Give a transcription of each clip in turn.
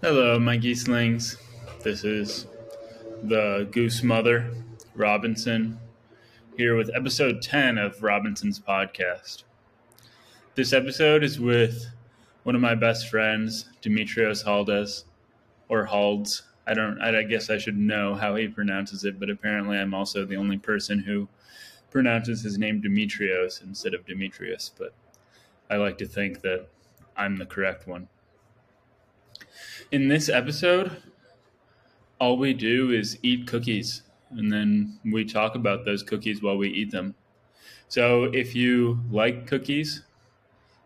Hello, my geeslings. This is the Goose Mother, Robinson, here with episode 10 of Robinson's podcast. This episode is with one of my best friends, Demitrios Haldes, or Halds. I don't, I guess I should know how he pronounces it, but apparently I'm also the only person who pronounces his name Demitrios instead of Demetrius, but I like to think that I'm the correct one in this episode, all we do is eat cookies and then we talk about those cookies while we eat them. So if you like cookies,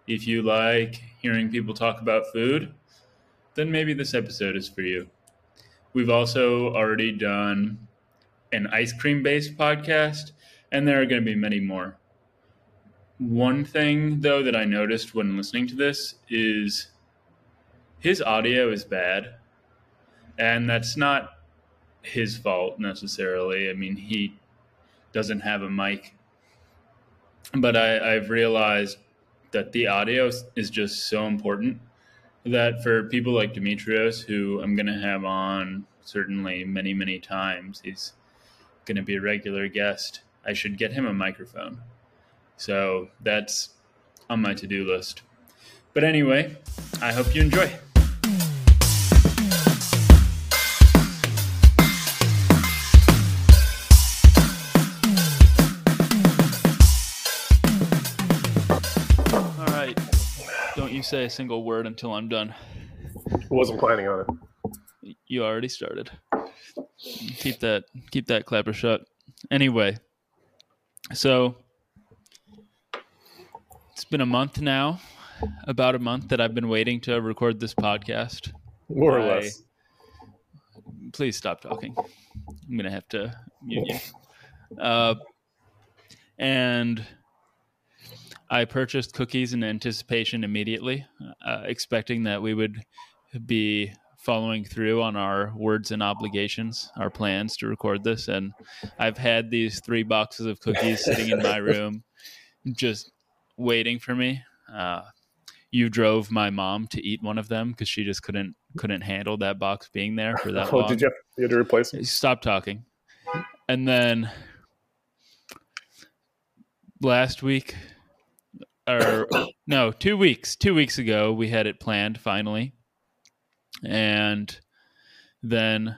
if you like hearing people talk about food, then maybe this episode is for you. We've also already done an ice cream based podcast, and there are going to be many more. One thing, though, that I noticed when listening to this is his audio is bad, and that's not his fault necessarily. I mean, he doesn't have a mic, but I, I've realized that the audio is just so important that for people like Demitrios, who I'm going to have on certainly many, many times, he's going to be a regular guest. I should get him a microphone. So that's on my to do list. But anyway, I hope you enjoy. Say a single word until I'm done. Wasn't planning on it. You already started. Keep that keep that clapper shut. Anyway, so it's been a month now, about a month that I've been waiting to record this podcast. More or I, less. Please stop talking. I'm gonna have to mute you. Uh, and I purchased cookies in anticipation immediately, uh, expecting that we would be following through on our words and obligations, our plans to record this. And I've had these three boxes of cookies sitting in my room, just waiting for me. Uh, you drove my mom to eat one of them because she just couldn't couldn't handle that box being there for that oh, long. Did you have, you to replace it? Stop talking. And then last week or no, two weeks. Two weeks ago, we had it planned finally, and then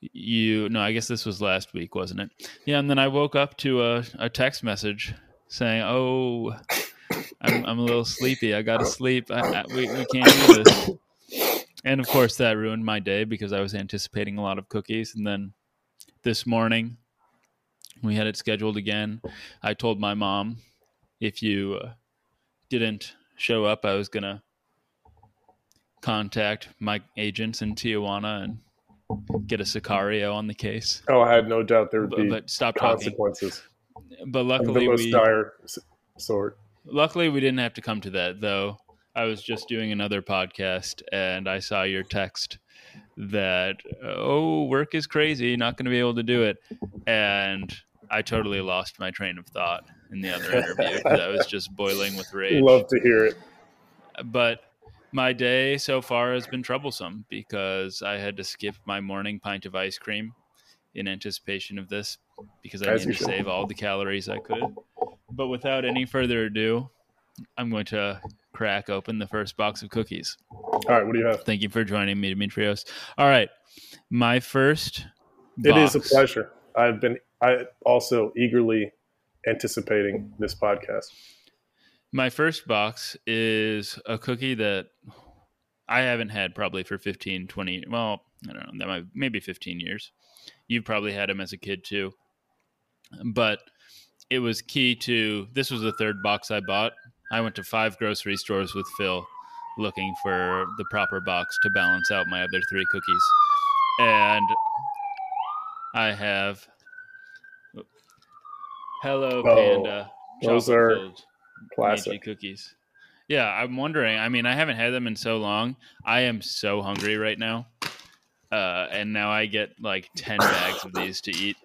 you no, I guess this was last week, wasn't it? Yeah, and then I woke up to a, a text message saying, "Oh, I'm, I'm a little sleepy. I got to sleep. I, I, we we can't do this." And of course, that ruined my day because I was anticipating a lot of cookies. And then this morning, we had it scheduled again. I told my mom if you uh, didn't show up, I was gonna contact my agents in Tijuana and get a Sicario on the case. Oh, I had no doubt there would but, be but stop consequences. Talking. But luckily, the most we, dire sort. Luckily, we didn't have to come to that, though. I was just doing another podcast and I saw your text that oh work is crazy not going to be able to do it and I totally lost my train of thought in the other interview because I was just boiling with rage. Love to hear it. But my day so far has been troublesome because I had to skip my morning pint of ice cream in anticipation of this because I As needed to save all the calories I could. But without any further ado, I'm going to crack open the first box of cookies. All right, what do you have? Thank you for joining me, Demitrios. All right, my first. Box. It is a pleasure. I've been I also eagerly anticipating this podcast. My first box is a cookie that I haven't had probably for 15, 20, well, I don't know, that might maybe 15 years. You've probably had them as a kid too. But it was key to this was the third box I bought. I went to five grocery stores with Phil looking for the proper box to balance out my other three cookies. And I have Hello oh, Panda. Those are classic cookies. Yeah, I'm wondering. I mean, I haven't had them in so long. I am so hungry right now. Uh, and now I get like 10 bags of these to eat.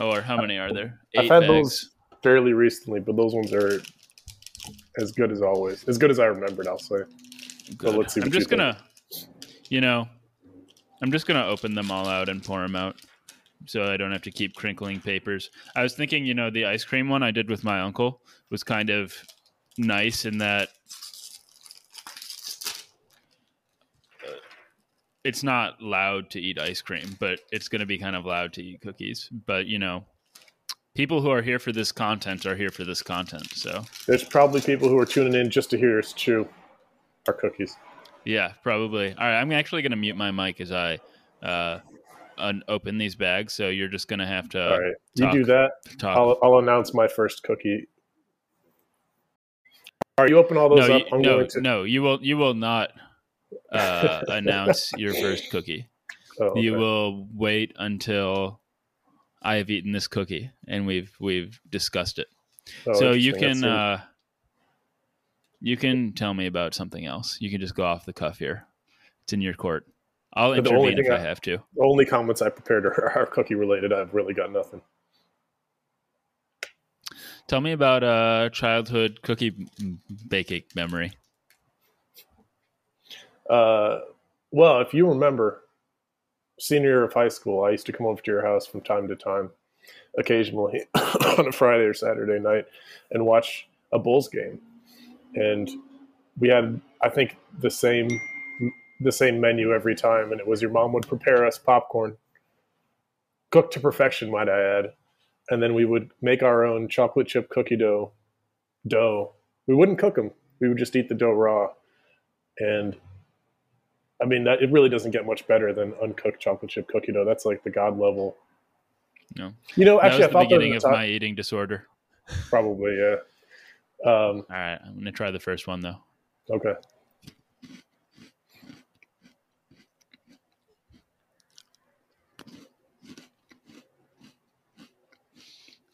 Or how many are there? Eight I've had bags. those fairly recently, but those ones are as good as always. As good as I remembered, I'll say. Good. let's see I'm what just you gonna, you know, I'm just gonna open them all out and pour them out, so I don't have to keep crinkling papers. I was thinking, you know, the ice cream one I did with my uncle was kind of nice in that uh, it's not loud to eat ice cream, but it's going to be kind of loud to eat cookies. But you know, people who are here for this content are here for this content. So There's probably people who are tuning in just to hear us chew our cookies. yeah, probably. All right, I'm actually going to mute my mic as I uh, un- open these bags. So you're just going to have to All right, you do that. talk. I'll, I'll announce my first cookie. Are you open all those no, up? you, no, no, you will. You will not uh, announce your first cookie. Oh, okay. You will wait until I have eaten this cookie and we've we've discussed it. Oh, so you can uh, you can tell me about something else. You can just go off the cuff here. It's in your court. I'll But intervene if I I- have to. the only comments I prepared are, are cookie related. I've really got nothing. Tell me about a childhood cookie baking memory. Uh, well, if you remember, senior year of high school, I used to come over to your house from time to time, occasionally on a Friday or Saturday night, and watch a Bulls game. And we had, I think, the same the same menu every time, and it was your mom would prepare us popcorn, cooked to perfection, might I add, and then we would make our own chocolate chip cookie dough. Dough. We wouldn't cook them. We would just eat the dough raw, and I mean, that, it really doesn't get much better than uncooked chocolate chip cookie dough. That's like the god level. No. You know, actually, I was the thought beginning was of top- my eating disorder. probably, yeah. Um, All right, I'm gonna try the first one though. okay.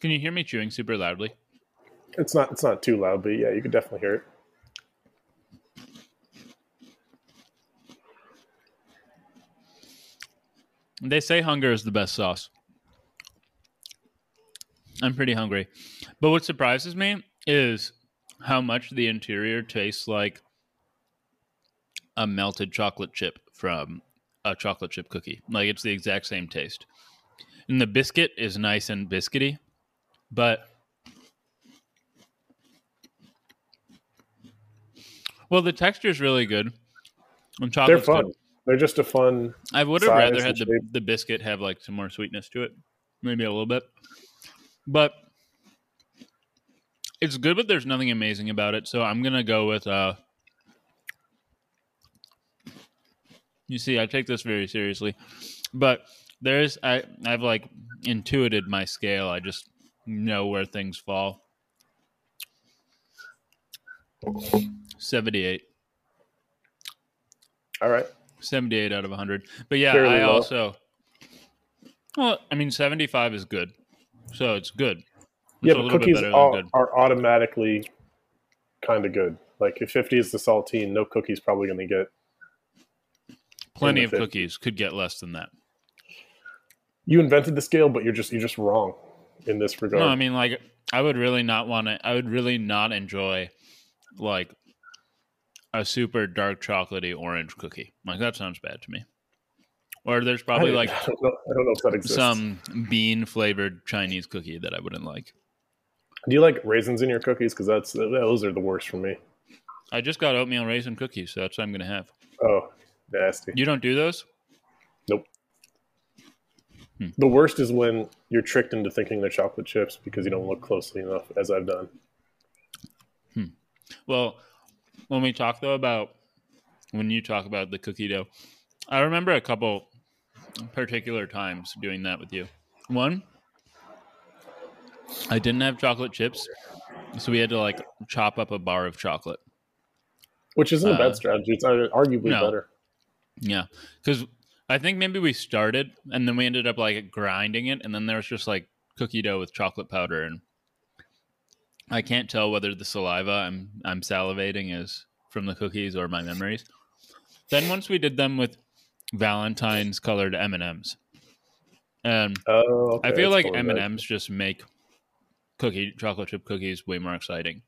Can you hear me chewing super loudly? It's not it's not too loud, but yeah, you can definitely hear it. They say hunger is the best sauce. I'm pretty hungry. But what surprises me is how much the interior tastes like a melted chocolate chip from a chocolate chip cookie. Like it's the exact same taste. And the biscuit is nice and biscuity, but well, the texture is really good. And They're fun. good. They're just a fun. I would have rather had the, shape. the biscuit have like some more sweetness to it, maybe a little bit. But it's good, but there's nothing amazing about it. So I'm gonna go with. uh You see, I take this very seriously, but there's I I've like intuited my scale. I just know where things fall. Seventy-eight. All right. 78 out of 100. But yeah, Fairly I low. also Well, I mean 75 is good. So it's good. It's Yeah, but cookies are, good. are automatically kind of good. Like if 50 is the saltine, no cookie's probably going to get. Plenty of 50. cookies could get less than that. You invented the scale, but you're just you're just wrong in this regard. No, I mean like I would really not want to I would really not enjoy like a super dark chocolatey orange cookie. Like that sounds bad to me. Or there's probably I, like I don't know, I don't know if that exists. some bean flavored Chinese cookie that I wouldn't like. Do you like raisins in your cookies? Because that's those are the worst for me. I just got oatmeal raisin cookies, so that's what I'm going to have. Oh, nasty. You don't do those? Hmm. The worst is when you're tricked into thinking they're chocolate chips because you don't look closely enough, as I've done. Hmm. Well, when we talk though about when you talk about the cookie dough, I remember a couple particular times doing that with you. One, I didn't have chocolate chips, so we had to like chop up a bar of chocolate. Which isn't a Uh, bad strategy. It's uh, arguably no. better. Yeah, because I think maybe we started and then we ended up like grinding it, and then there was just like cookie dough with chocolate powder, and I can't tell whether the saliva I'm I'm salivating is from the cookies or my memories. Then once we did them with Valentine's colored M and M's, and Oh, okay, I feel that's like M and M's just make cookie chocolate chip cookies way more exciting.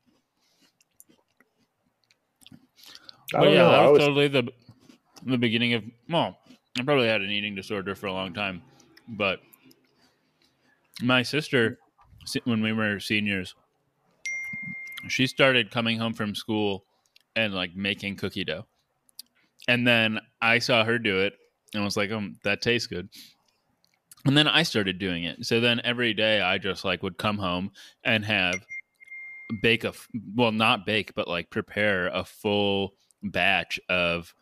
But yeah, know. that was, was, totally the the beginning of. Well, I probably had an eating disorder for a long time, but my sister, when we were seniors, she started coming home from school and like making cookie dough, and then I saw her do it and was like, "Um, that tastes good." And then I started doing it. So then every day I just like would come home and have bake a well not bake but like prepare a full batch of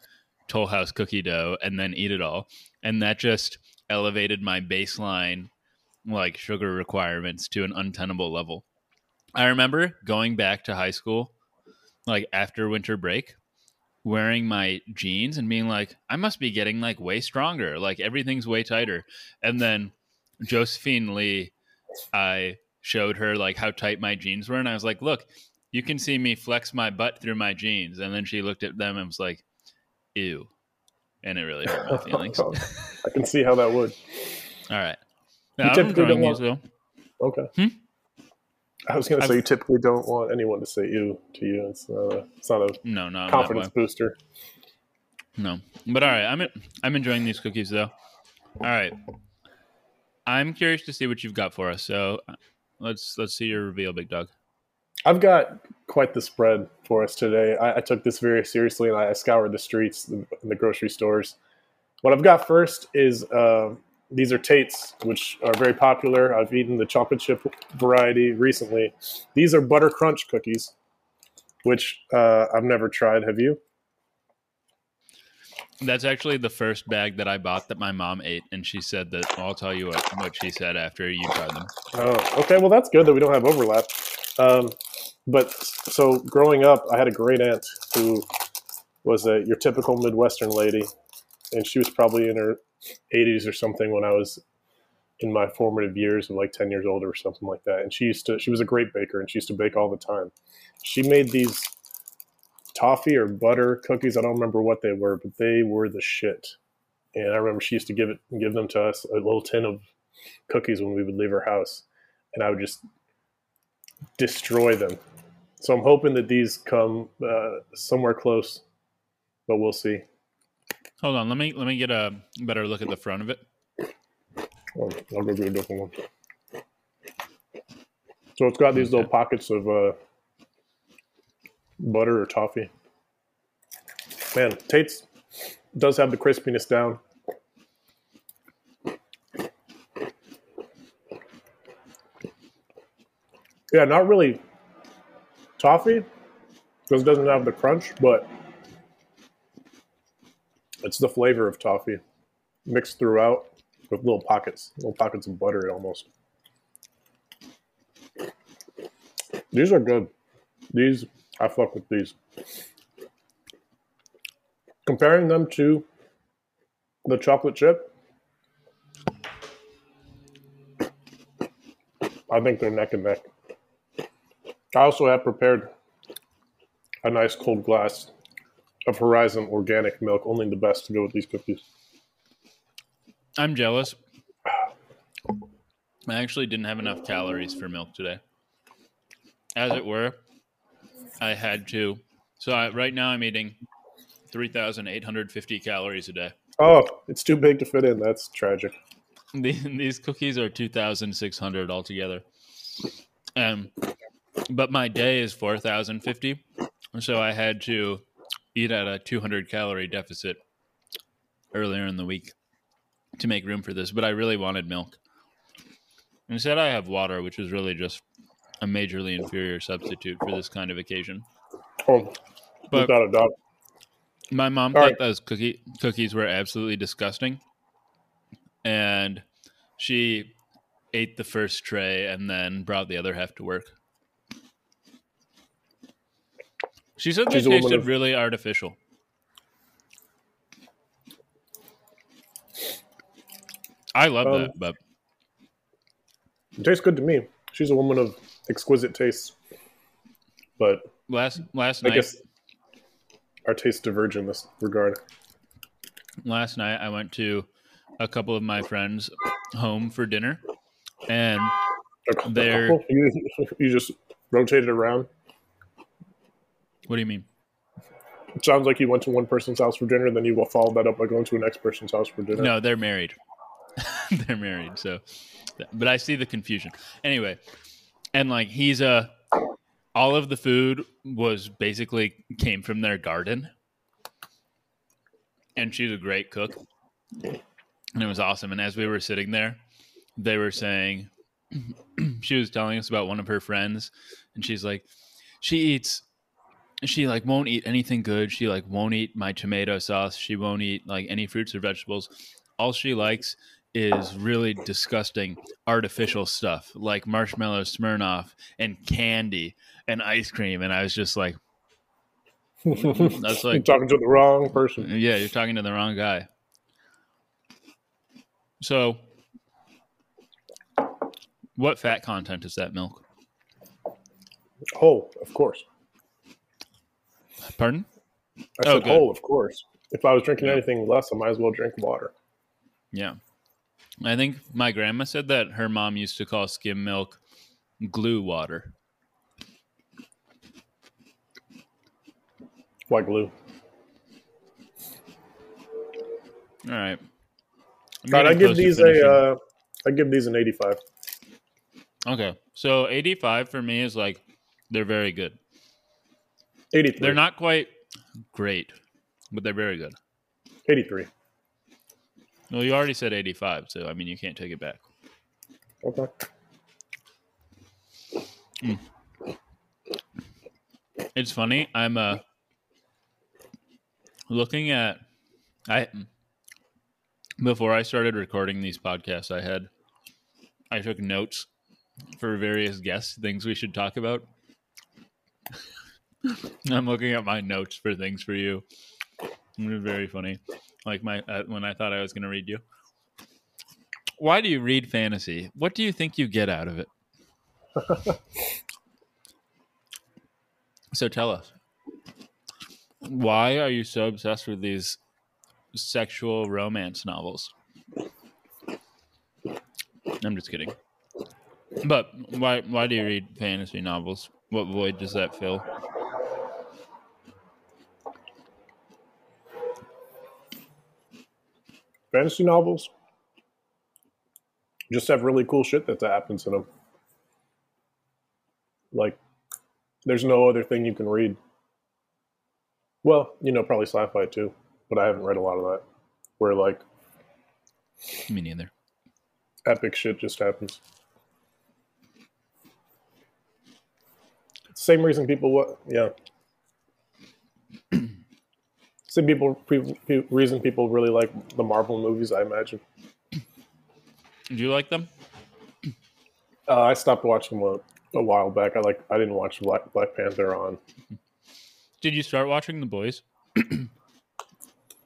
Toll House cookie dough and then eat it all. And that just elevated my baseline like sugar requirements to an untenable level. I remember going back to high school like after winter break wearing my jeans and being like I must be getting like way stronger like everything's way tighter and then Josephine Lee I showed her like how tight my jeans were and I was like look you can see me flex my butt through my jeans and then she looked at them and was like ew and it really hurt my feelings I can see how that would. right You I'm typically don't these Okay. Hmm? I was going to say I've- you typically don't want anyone to say "you" to you. It's not a, it's not a no no confidence booster. No, but all right, I'm I'm enjoying these cookies though. All right, I'm curious to see what you've got for us. So uh, let's let's see your reveal, big dog. I've got quite the spread for us today. I, I took this very seriously and I scoured the streets and the grocery stores. What I've got first is uh, these are Tate's, which are very popular. I've eaten the chocolate chip variety recently. These are butter crunch cookies, which uh, I've never tried. Have you? That's actually the first bag that I bought that my mom ate, and she said that. I'll tell you what what she said after you tried them. Oh, okay. Well, that's good that we don't have overlap. Um, but so growing up, I had a great aunt who was a your typical Midwestern lady, and she was probably in her 80s or something when I was in my formative years of like 10 years old or something like that. And she used to, she was a great baker and she used to bake all the time. She made these toffee or butter cookies. I don't remember what they were, but they were the shit. And I remember she used to give it, give them to us, a little tin of cookies when we would leave her house. And I would just destroy them. So I'm hoping that these come uh, somewhere close, but we'll see. Hold on, let me let me get a better look at the front of it. Oh, I'll go a different one. So it's got these little pockets of uh, butter or toffee. Man, Tate's does have the crispiness down. Yeah, not really toffee because it doesn't have the crunch, but it's the flavor of toffee mixed throughout with little pockets, little pockets of butter almost. These are good. These I fuck with these. Comparing them to the chocolate chip, I think they're neck and neck. I also have prepared a nice cold glass of Horizon organic milk, only the best to go with these cookies. I'm jealous. I actually didn't have enough calories for milk today. As it were, I had to. So I, right now I'm eating 3,850 calories a day. Oh, it's too big to fit in. That's tragic. These cookies are 2,600 altogether. Um, but my day is 4,050. So I had to eat at a 200 calorie deficit earlier in the week to make room for this. But I really wanted milk. Instead, I have water, which is really just a majorly inferior substitute for this kind of occasion. Oh, But without a doubt. my mom All thought right. those cookie cookies were absolutely disgusting, and she ate the first tray and then brought the other half to work. She said they tasted of- really artificial. I love Um, that, but It tastes good to me. She's a woman of exquisite tastes, but last last I night guess our tastes diverge in this regard. last night I went to a couple of my friends home for dinner, and They're- you, you just rotated around. What do you mean? It sounds like you went to one person's house for dinner, and then you followed that up by going to the next person's house for dinner. No, they're married. they're married. So, but I see the confusion. Anyway, and like he's a, all of the food was basically came from their garden, and she's a great cook, and it was awesome. And as we were sitting there, they were saying, she was telling us about one of her friends, and she's like, she eats she like won't eat anything good. She like won't eat my tomato sauce. She won't eat like any fruits or vegetables. All she likes is really disgusting artificial stuff like marshmallow Smirnoff and candy and ice cream. And I was just like, that's like You're talking to the wrong person. yeah, you're talking to the wrong guy. So, what fat content is that milk? Whole, of course. Pardon? I Oh, said good. whole, of course. If I was drinking Yeah. anything less, I might as well drink water. Yeah. I think my grandma said that her mom used to call skim milk glue water. Like glue. All right. God, I give these a, uh, I give these an 85. Okay. So 85 for me is like they're very good. 83. They're not quite great, but they're very good. 83. Well, you already said 85, so I mean you can't take it back. Okay. It's funny. I'm uh looking at I before I started recording these podcasts, I had I took notes for various guests, things we should talk about. I'm looking at my notes for things for you. Very funny. Like my uh, when I thought I was going to read you. Why do you read fantasy? What do you think you get out of it? so tell us. Why are you so obsessed with these sexual romance novels? I'm just kidding. But why why do you read fantasy novels? What void does that fill? Fantasy novels just have really cool shit that happens in them. Like, there's no other thing you can read. Well, you know, probably sci-fi too, but I haven't read a lot of that. Where like Me neither. epic shit just happens. Same reason people what? Yeah. Same people pre, reason people really like the Marvel movies. I imagine. Do you like them? Uh, I stopped watching them a, a while back. I like I didn't watch Black Black Panther on. Did you start watching The Boys?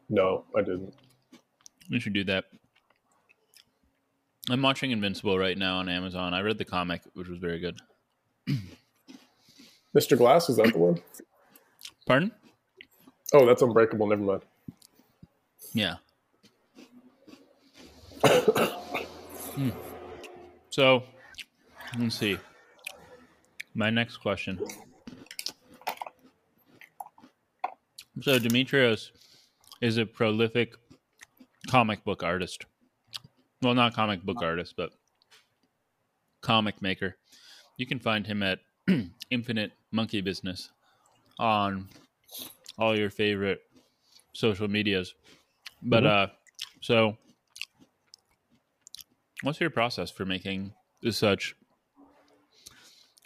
No, I didn't. You should do that. I'm watching Invincible right now on Amazon. I read the comic, which was very good. Mr. Glass is that the one? Pardon? Oh, that's Unbreakable. Never mind. Yeah. Hmm. So, let's see. My next question. So, Demitrios is a prolific comic book artist. Well, not comic book artist, but comic maker. You can find him at Infinite Monkey Business on all your favorite social medias. But uh so what's your process for making such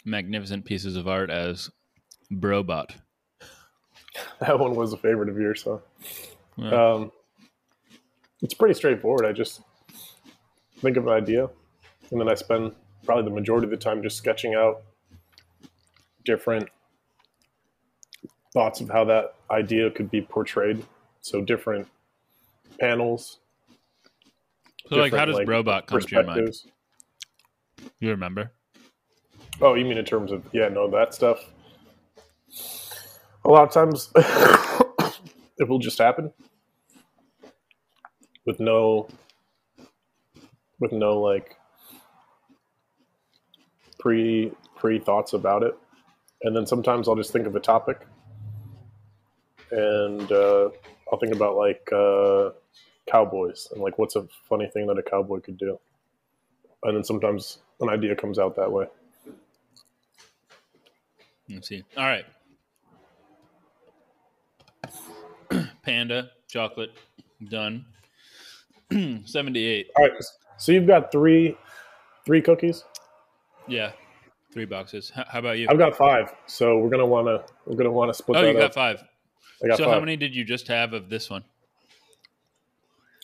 magnificent pieces of art as Brobot? That one was a favorite of yours, huh? Yeah. Um, it's pretty straightforward. I just think of an idea, and then I spend probably the majority of the time just sketching out different thoughts of how that idea could be portrayed. So different panels, so like how does like, Brobot come to your mind? You remember? Oh, you mean in terms of yeah, no, that stuff. A lot of times, it will just happen with no, with no like pre pre thoughts about it, and then sometimes I'll just think of a topic, and uh, I'll think about like uh, cowboys and like what's a funny thing that a cowboy could do, and then sometimes an idea comes out that way. Let's see. All right. Panda chocolate done. Seventy-eight. All right, so you've got three three cookies. Yeah, three boxes. How about you? I've got five, so we're gonna wanna we're gonna wanna split oh, that you got up. five. So five. how many did you just have of this one?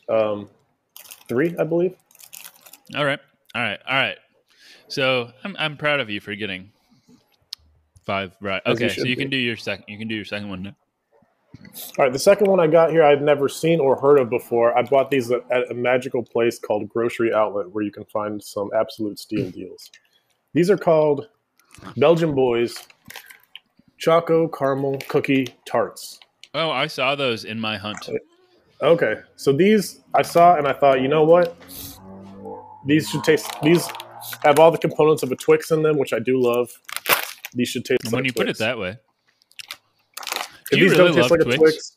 Um, three, I believe. All right. All right. All right. So I'm I'm proud of you for getting five right. As you Okay, so you can do your second. You can do your second one now. All right, the second one I got here I've never seen or heard of before. I bought these at, at a magical place called Grocery Outlet where you can find some absolute steal deals. These are called Belgian Boys Choco Caramel Cookie Tarts. Oh, I saw those in my hunt. Okay, so these I saw and I thought, you know what? These should taste. These have all the components of a Twix in them, which I do love. These should taste. When like you put it that way, do you these really don't taste like a Twix?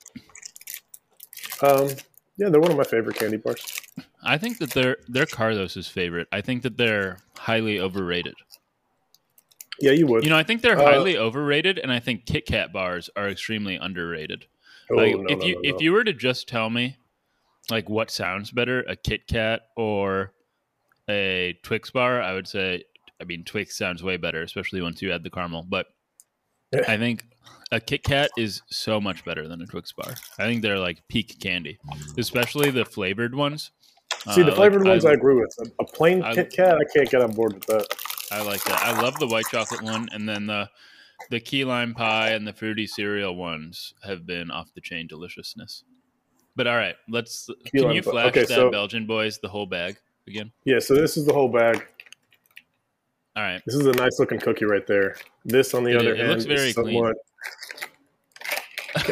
Um, yeah, they're one of my favorite candy bars. I think that they're they're Carlos's favorite. I think that they're highly overrated. Yeah, you would. You know, I think they're Uh, highly overrated, and I think Kit Kat bars are extremely underrated. oh, like no, if no, you no, if you were to just tell me like what sounds better a kit kat or a twix bar i would say i mean twix sounds way better especially once you add the caramel but i think a kit kat is so much better than a twix bar i think they're like peak candy especially the flavored ones See, the Uh, flavored like, ones I, agree with. A, a plain I- Kit Kat, I can't get on board with that. I like that. I love the white chocolate one, and then the the key lime pie and the fruity cereal ones have been off the chain deliciousness. But all right, let's. Key can you flash Okay, that so- Belgian boys the whole bag again? Yeah, so this is the whole bag. All right. This is a nice looking cookie right there. This, on the It other is- it hand, looks very is somewhat.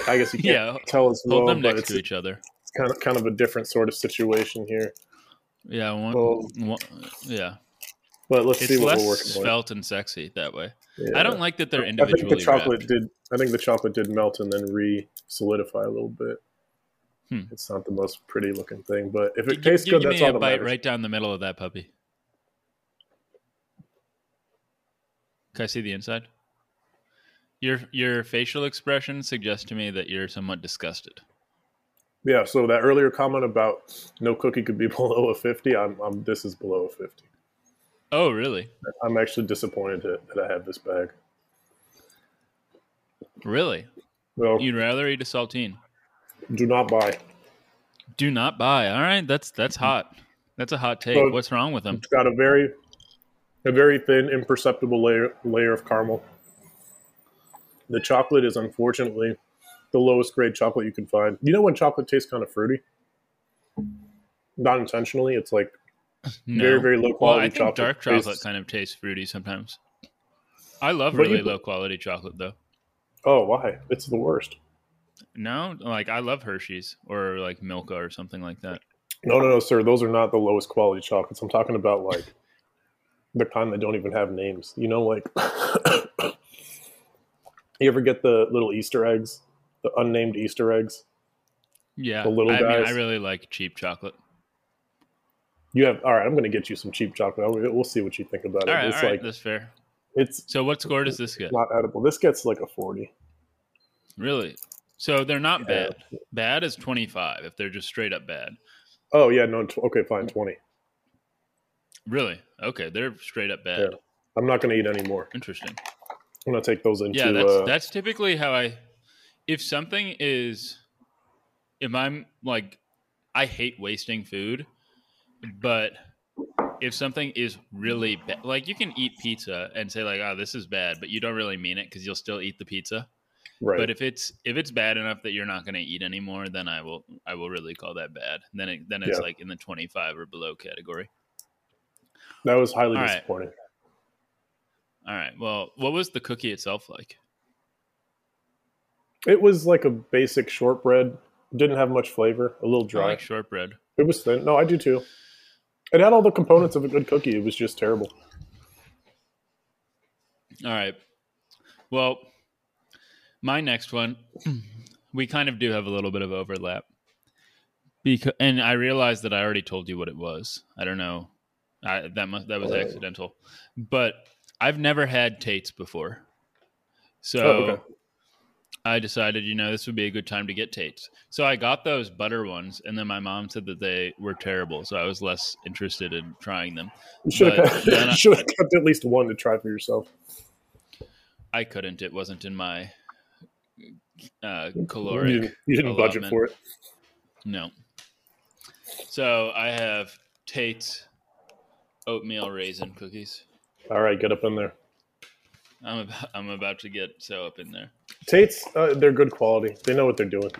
I guess you can't Yeah, tell as hold them next it's, to each other. it's kind of kind of a different sort of situation here. Yeah, one, Well- one- yeah. But let's It's see what we're less working with. svelte and sexy that way. Yeah. I don't like that they're individually. I think the chocolate wrapped. did. I think the chocolate did melt and then re solidify a little bit. Hmm. It's not the most pretty looking thing, but if Gi- it tastes gi- good, give that's me all a that bite matters. right down the middle of that puppy. Can I see the inside? Your your facial expression suggests to me that you're somewhat disgusted. Yeah. So that earlier comment about no cookie could be below a fifty, I'm, I'm this is below a fifty. Oh, really? I'm actually disappointed that, I have this bag. Really? Well, You'd rather eat a saltine? do not buy. Do not buy. All right, that's that's hot. That's a hot take. So- What's wrong with them? It's got a very, a very thin, imperceptible layer layer of caramel. The chocolate is unfortunately the lowest grade chocolate you can find. You know when chocolate tastes kind of fruity? Not intentionally. It's like No. very, very low well, quality I think chocolate. dark chocolate tastes- kind of tastes fruity sometimes. I love But really put- low quality chocolate though. Oh, why? It's the worst. No, like I love Hershey's or like Milka or something like that. No, no, no, sir. Those are not the lowest quality chocolates. I'm talking about like the kind that don't even have names. You know, like you ever get the little Easter eggs, the unnamed Easter eggs? Yeah, The little I mean, guys. I really like cheap chocolate. You have all right. I'm going to get you some cheap chocolate. We'll we'll see what you think about it. All right, it's all right, like that's fair. it's So, what score does this get? not edible. This gets like a forty. Really? So they're not Yeah. bad. Bad is twenty five if they're just straight up bad. Oh yeah, no. Tw- okay, fine, twenty. Really? Okay, they're straight up bad. Yeah. I'm not going to eat any more. Interesting. I'm going to take those into. Yeah, that's uh, that's typically how I. If something is, if I'm like, I hate wasting food, but if something is really bad, like you can eat pizza and say like, "Oh, this is bad," but you don't really mean it because you'll still eat the pizza. right. But if it's if it's bad enough that you're not going to eat anymore, then I will I will really call that bad. Then it, then it's Yeah. like in the 25 or below category. that was highly All right. disappointing. All right. Well, what was the cookie itself like? It was like a basic shortbread. Didn't have much flavor. A little I dry. like shortbread. It was thin. No, I do too. It had all the components of a good cookie. It was just terrible. All right. Well, my next one we kind of do have a little bit of overlap. Because and I realized that I already told you what it was. I don't know. I, that must that was Oh. accidental. But I've never had Tate's before. So Oh, okay. I decided, you know, this would be a good time to get Tate's. So I got those butter ones, and then my mom said that they were terrible. So I was less interested in trying them. You should have then I- should have kept at least one to try for yourself. I couldn't. It wasn't in my uh, You caloric. didn't, you didn't budget for it. No. So I have Tate's oatmeal raisin cookies. All right, get up in there. I'm about, I'm about to get so up in there. Tate's, uh, they're good quality. They know what they're doing.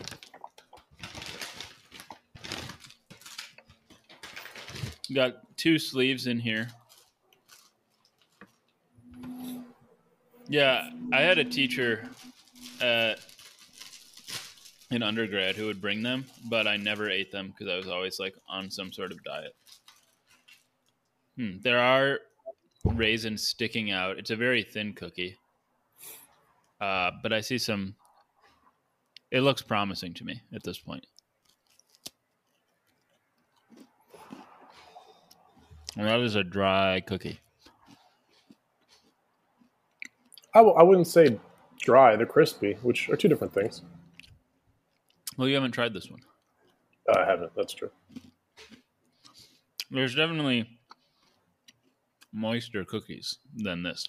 Got two sleeves in here. Yeah, I had a teacher at in undergrad who would bring them, but I never ate them because I was always like on some sort of diet. Hmm. There are raisins sticking out. It's a very thin cookie, uh, but I see some. It looks promising to me at this point. And that is a dry cookie. I w- I wouldn't say dry. They're crispy, which are two different things. Well, you haven't tried this one. Uh, I haven't. That's true. There's definitely moister cookies than this.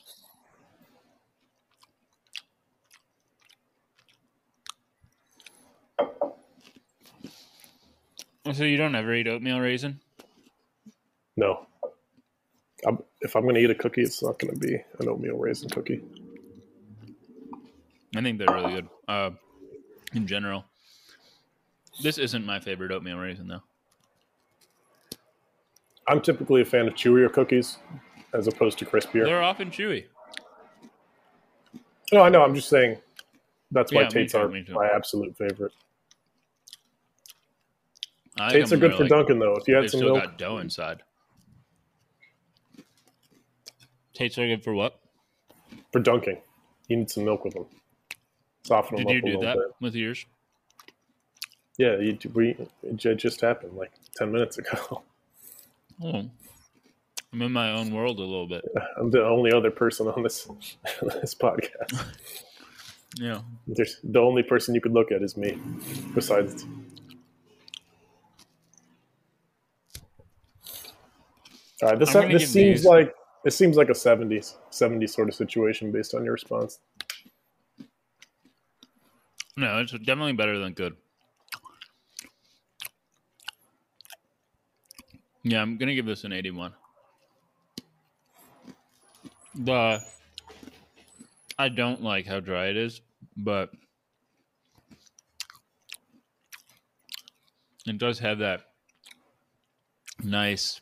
So you don't ever eat oatmeal raisin? No. I'm, if I'm going to eat a cookie, it's not going to be an oatmeal raisin cookie. I think they're really good. Uh, in general, this isn't my favorite oatmeal raisin though. I'm typically a fan of chewier cookies as opposed to crispier. They're often chewy. No, I know. I'm just saying that's why Yeah, Tate's too, are my absolute favorite. I Tate's are good for like- though. If you had some still milk, got dough inside. Tate's are good for what? for dunking, you need some milk with them. Soften them a little bit. Did up you do that bit. with yours? Yeah, you, we, it just happened like ten minutes ago. Oh, I'm in my own world a little bit. I'm the only other person on this this podcast. Yeah. There's the only person you could look at is me, besides. All right, this this seems these- like it seems like a 70s 70s sort of situation based on your response. No, it's definitely better than good. Yeah, I'm gonna give this an 81. The I don't like how dry it is, but it does have that nice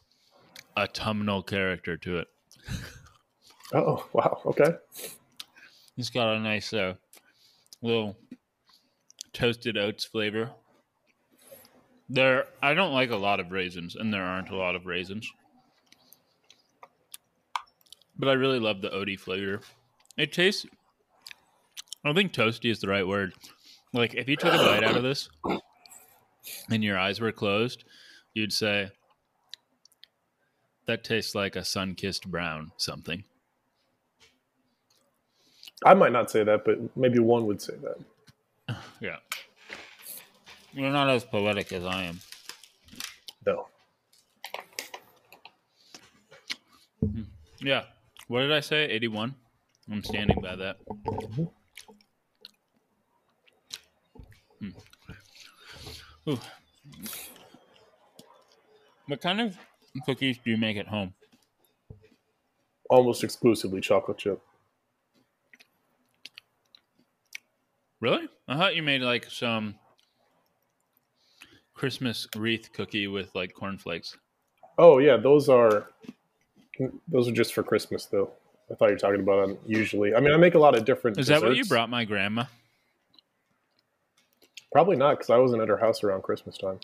autumnal character to it. Oh wow, okay. It's got a nice uh, little toasted oats flavor. There, I don't like a lot of raisins, and there aren't a lot of raisins. But I really love the oaty flavor. It tastes. I don't think toasty is the right word. Like if you took a bite out of this, and your eyes were closed, you'd say, "That tastes like a sun-kissed brown something." I might not say that, but maybe one would say that. Yeah. You're not as poetic as I am. No. Yeah. What did I say? 81? I'm standing by that. Hmm. Ooh. What kind of cookies do you make at home? Almost exclusively chocolate chip. Really? I thought you made like some Christmas wreath cookie with like cornflakes. Oh yeah, those are those are just for Christmas though. I thought you were talking about them usually. I mean, I make a lot of different. Is that what you brought my grandma? Probably not, because I wasn't at her house around Christmas time.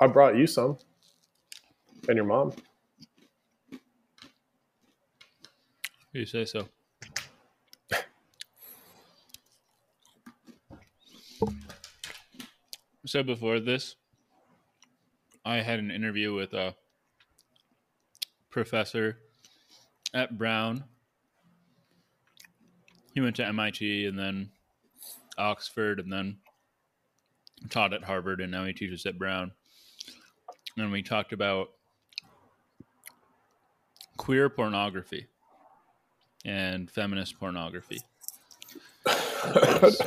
I brought you some, and your mom. You say so. So before this, I had an interview with a professor at Brown. He went to MIT and then Oxford and then taught at Harvard and now he teaches at Brown. And we talked about queer pornography and feminist pornography. That's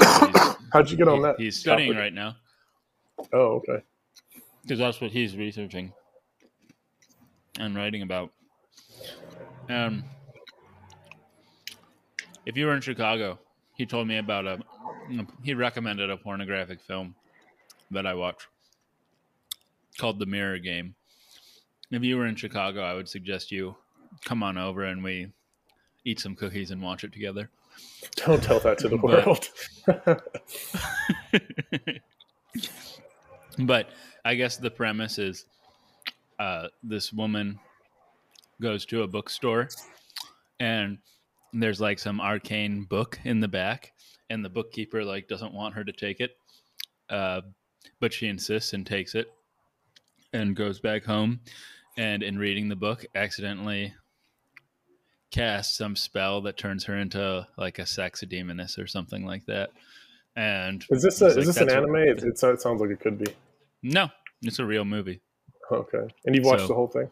How'd you get on he- that? He's studying topic? right now Oh, okay. because that's what he's researching and writing about. Um, if you were in Chicago, he told me about a. He recommended a pornographic film that I watched called The Mirror Game. If you were in Chicago, I would suggest you come on over and we eat some cookies and watch it together. Don't tell that to the But- world. but I guess the premise is uh, this woman goes to a bookstore and there's like some arcane book in the back and the bookkeeper like doesn't want her to take it uh, but she insists and takes it and goes back home and in reading the book accidentally casts some spell that turns her into like a sex demoness or something like that and is this a, it's is this an anime? It, it, it sounds like it could be. no it's a real movie Okay. And you've watched So- the whole thing?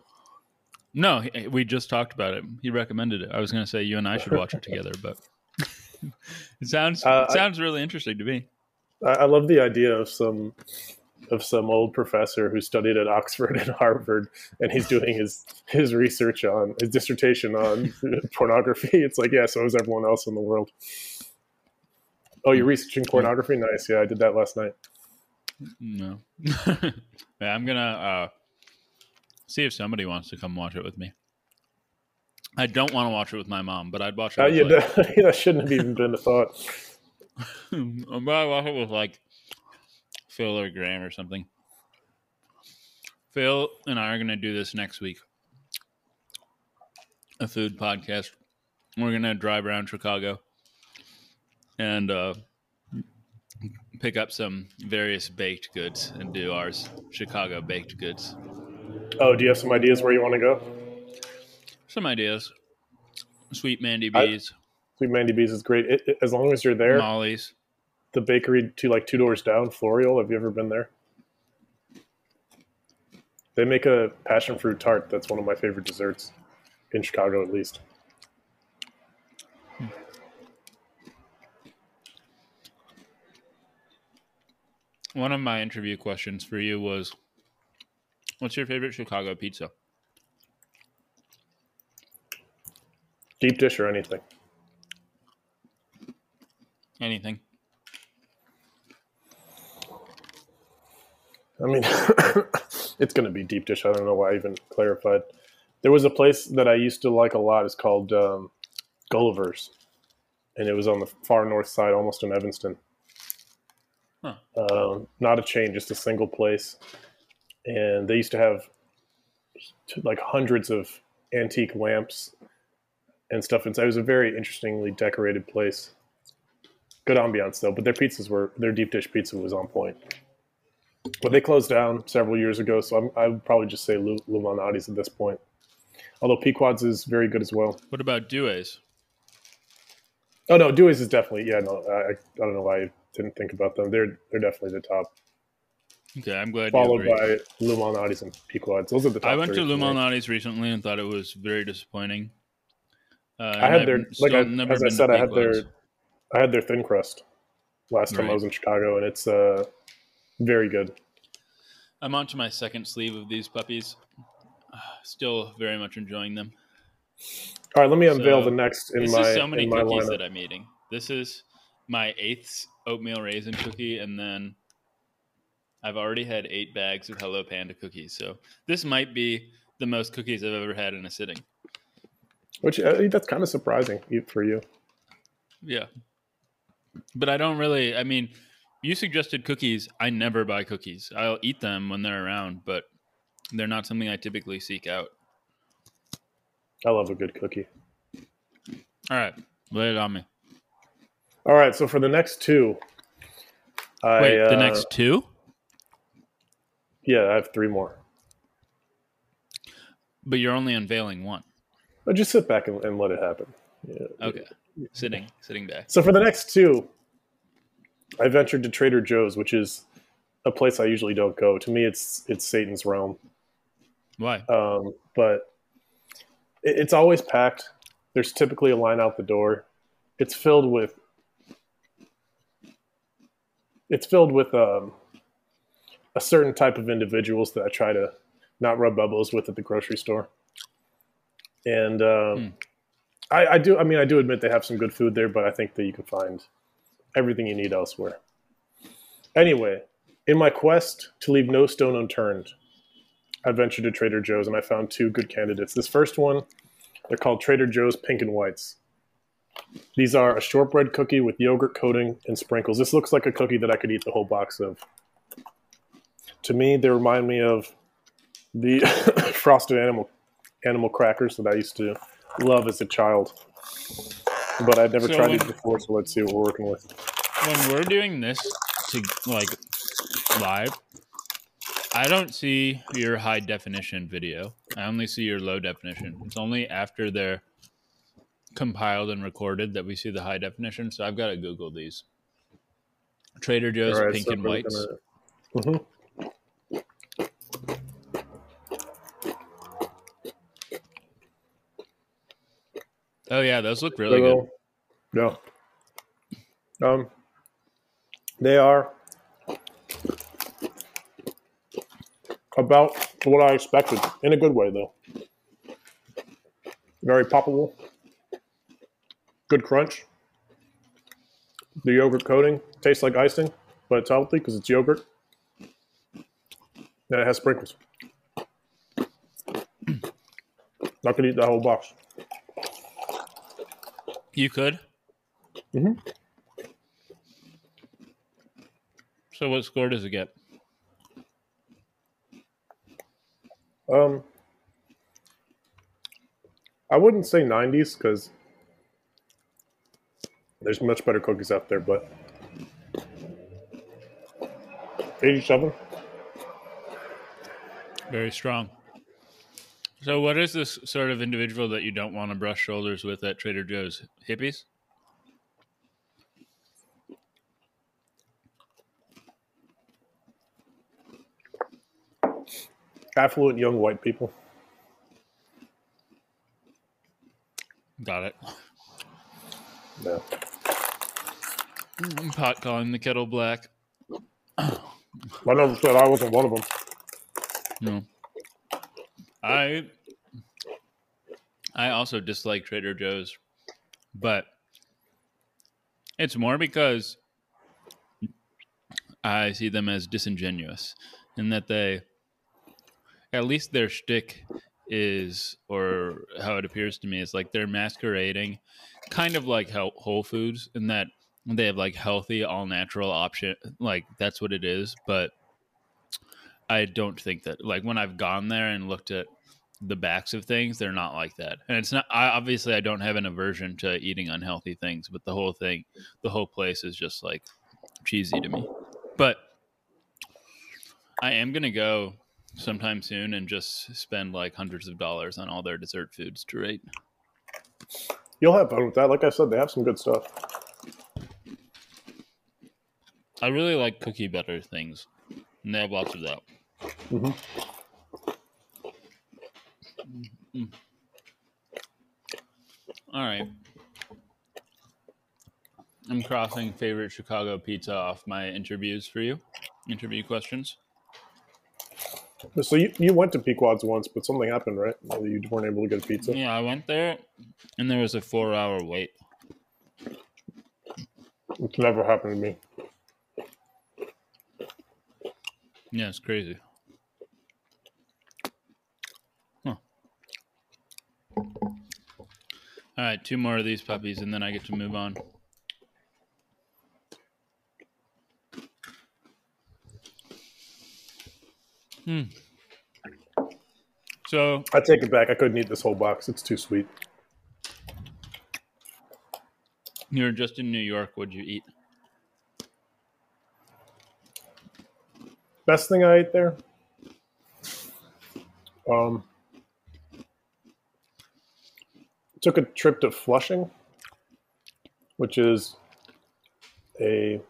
No, he- we just talked about it. He recommended it. I was going to say you and I should watch it together, but it sounds Uh, it I- sounds really interesting to me. I, I love the idea of some of some old professor who studied at Oxford and Harvard, and he's doing his his research on his dissertation on pornography. It's like, yeah, so is everyone else in the world. Oh, you're researching pornography? Nice. Yeah, I did that last night. No, yeah, I'm gonna uh, see if somebody wants to come watch it with me. I don't want to watch it with my mom, but I'd watch it. Uh, With yeah, like, that, shouldn't have even been a thought. but I'd watch it with like Phil or Graham or something. Phil and I are gonna do this next week. A food podcast. We're gonna drive around Chicago and uh, pick up some various baked goods and do ours Chicago baked goods. Oh, do you have some ideas where you want to go? Some ideas. Sweet Mandy I- Bees, Sweet Mandy B's is great. It, it- as long as you're there, Molly's. The bakery to like two doors down, Floriole. Have you ever been there? They make a passion fruit tart. That's one of my favorite desserts in Chicago, at least. One of my interview questions for you was What's your favorite Chicago pizza? Deep dish or anything. Anything. I mean, it's going to be deep dish. I don't know why I even clarified. There was a place that I used to like a lot. It's called um, Gulliver's, and it was on the far north side, almost in Evanston. Huh. Um, not a chain, just a single place. And they used to have like hundreds of antique lamps and stuff inside. It was a very interestingly decorated place. Good ambiance though, but their pizzas were their deep dish pizza was on point. But they closed down several years ago, so I'm, I would probably just say Lu- Lou Malnati's at this point. Although Pequod's is very good as well. What about Dues? Oh no, Dewey's is definitely yeah. No, I, I don't know why I didn't think about them. They're they're definitely the top, Okay, I'm glad followed by Lou Malnati's and Pequod's. Those are the top. I went to. Lou Malnati's recently and thought it was very disappointing. Uh, I had their like I, never as I said, I had their I had their thin crust last time I was in Chicago, and it's uh very good. I'm on to my second sleeve of these puppies. Still very much enjoying them. All right, let me unveil So, the next in this my is so many cookies lineup. that I'm eating. This is my eighth oatmeal raisin cookie, and then I've already had eight bags of Hello Panda cookies. So this might be the most cookies I've ever had in a sitting. Which uh, that's kind of surprising for you. Yeah. But I don't really, I mean, you suggested cookies. I never buy cookies. I'll eat them when they're around, but they're not something I typically seek out. I love a good cookie. All right, lay it on me. All right, so for the next two, I, Wait, the uh, next two? Yeah, I have three more. But you're only unveiling one. But just sit back and, and let it happen. Yeah. Okay. Sitting, sitting back. So for the next two, I ventured to Trader Joe's, which is a place I usually don't go. To me, it's it's Satan's realm. Why? Um, but it, it's always packed. There's typically a line out the door. It's filled with it's filled with um, a certain type of individuals that I try to not rub elbows with at the grocery store. And um, Hmm. I, I do. I mean, I do admit they have some good food there, but I think that you can find everything you need elsewhere. Anyway, in my quest to leave no stone unturned, I ventured to Trader Joe's and I found two good candidates. This first one, they're called Trader Joe's Pink and Whites. These are a shortbread cookie with yogurt coating and sprinkles. This looks like a cookie that I could eat the whole box of. To me, they remind me of the frosted animal animal crackers that I used to love as a child. But I've never So tried when- these before, so let's see what we're working with. when we're doing this to like live, I don't see your high definition video. I only see your low definition. It's only after they're compiled and recorded that we see the high definition. So I've got to Google these. Trader Joe's right, pink so and whites. gonna- Mhm. Oh yeah, those look really They good. Yeah. Um, they are about what I expected, in a good way, though. Very poppable. Good crunch. The yogurt coating tastes like icing, but it's healthy because it's yogurt. And it has sprinkles. I could eat that whole box. You could. Mhm. So what score does it get? Um, I wouldn't say 90s because there's much better cookies out there, but 87. Very strong. So, what is this sort of individual that you don't want to brush shoulders with at Trader Joe's? Hippies? Affluent young white people. Got it. Yeah. I'm pot calling the kettle black. I never said I wasn't one of them. No. I I also dislike Trader Joe's, but it's more because I see them as disingenuous in that they at least their shtick is or how it appears to me is like they're masquerading kind of like Hel- Whole Foods in that they have like healthy all natural option like that's what it is but I don't think that like when I've gone there and looked at the backs of things, they're not like that. And it's not I obviously I don't have an aversion to eating unhealthy things, but the whole thing, the whole place is just like cheesy to me. But I am going to go sometime soon and just spend like hundreds of dollars on all their dessert foods to rate. You'll have fun with that. Like I said, they have some good stuff. I really like cookie butter things. And they have lots of that. Mhm. Mm. All right. I'm crossing favorite Chicago pizza off my interviews for you. Interview questions. So you, you went to Pequod's once, but something happened, right? You weren't able to get a pizza. Yeah, I went there and there was a four hour wait. It's never happened to me. Yeah, it's crazy. All right, two more of these puppies and then I get to move on. Hmm. So, I take it back. I couldn't eat this whole box. It's too sweet. You're just in New York. What'd you eat? Best thing I ate there. Um, took a trip to Flushing, which is a.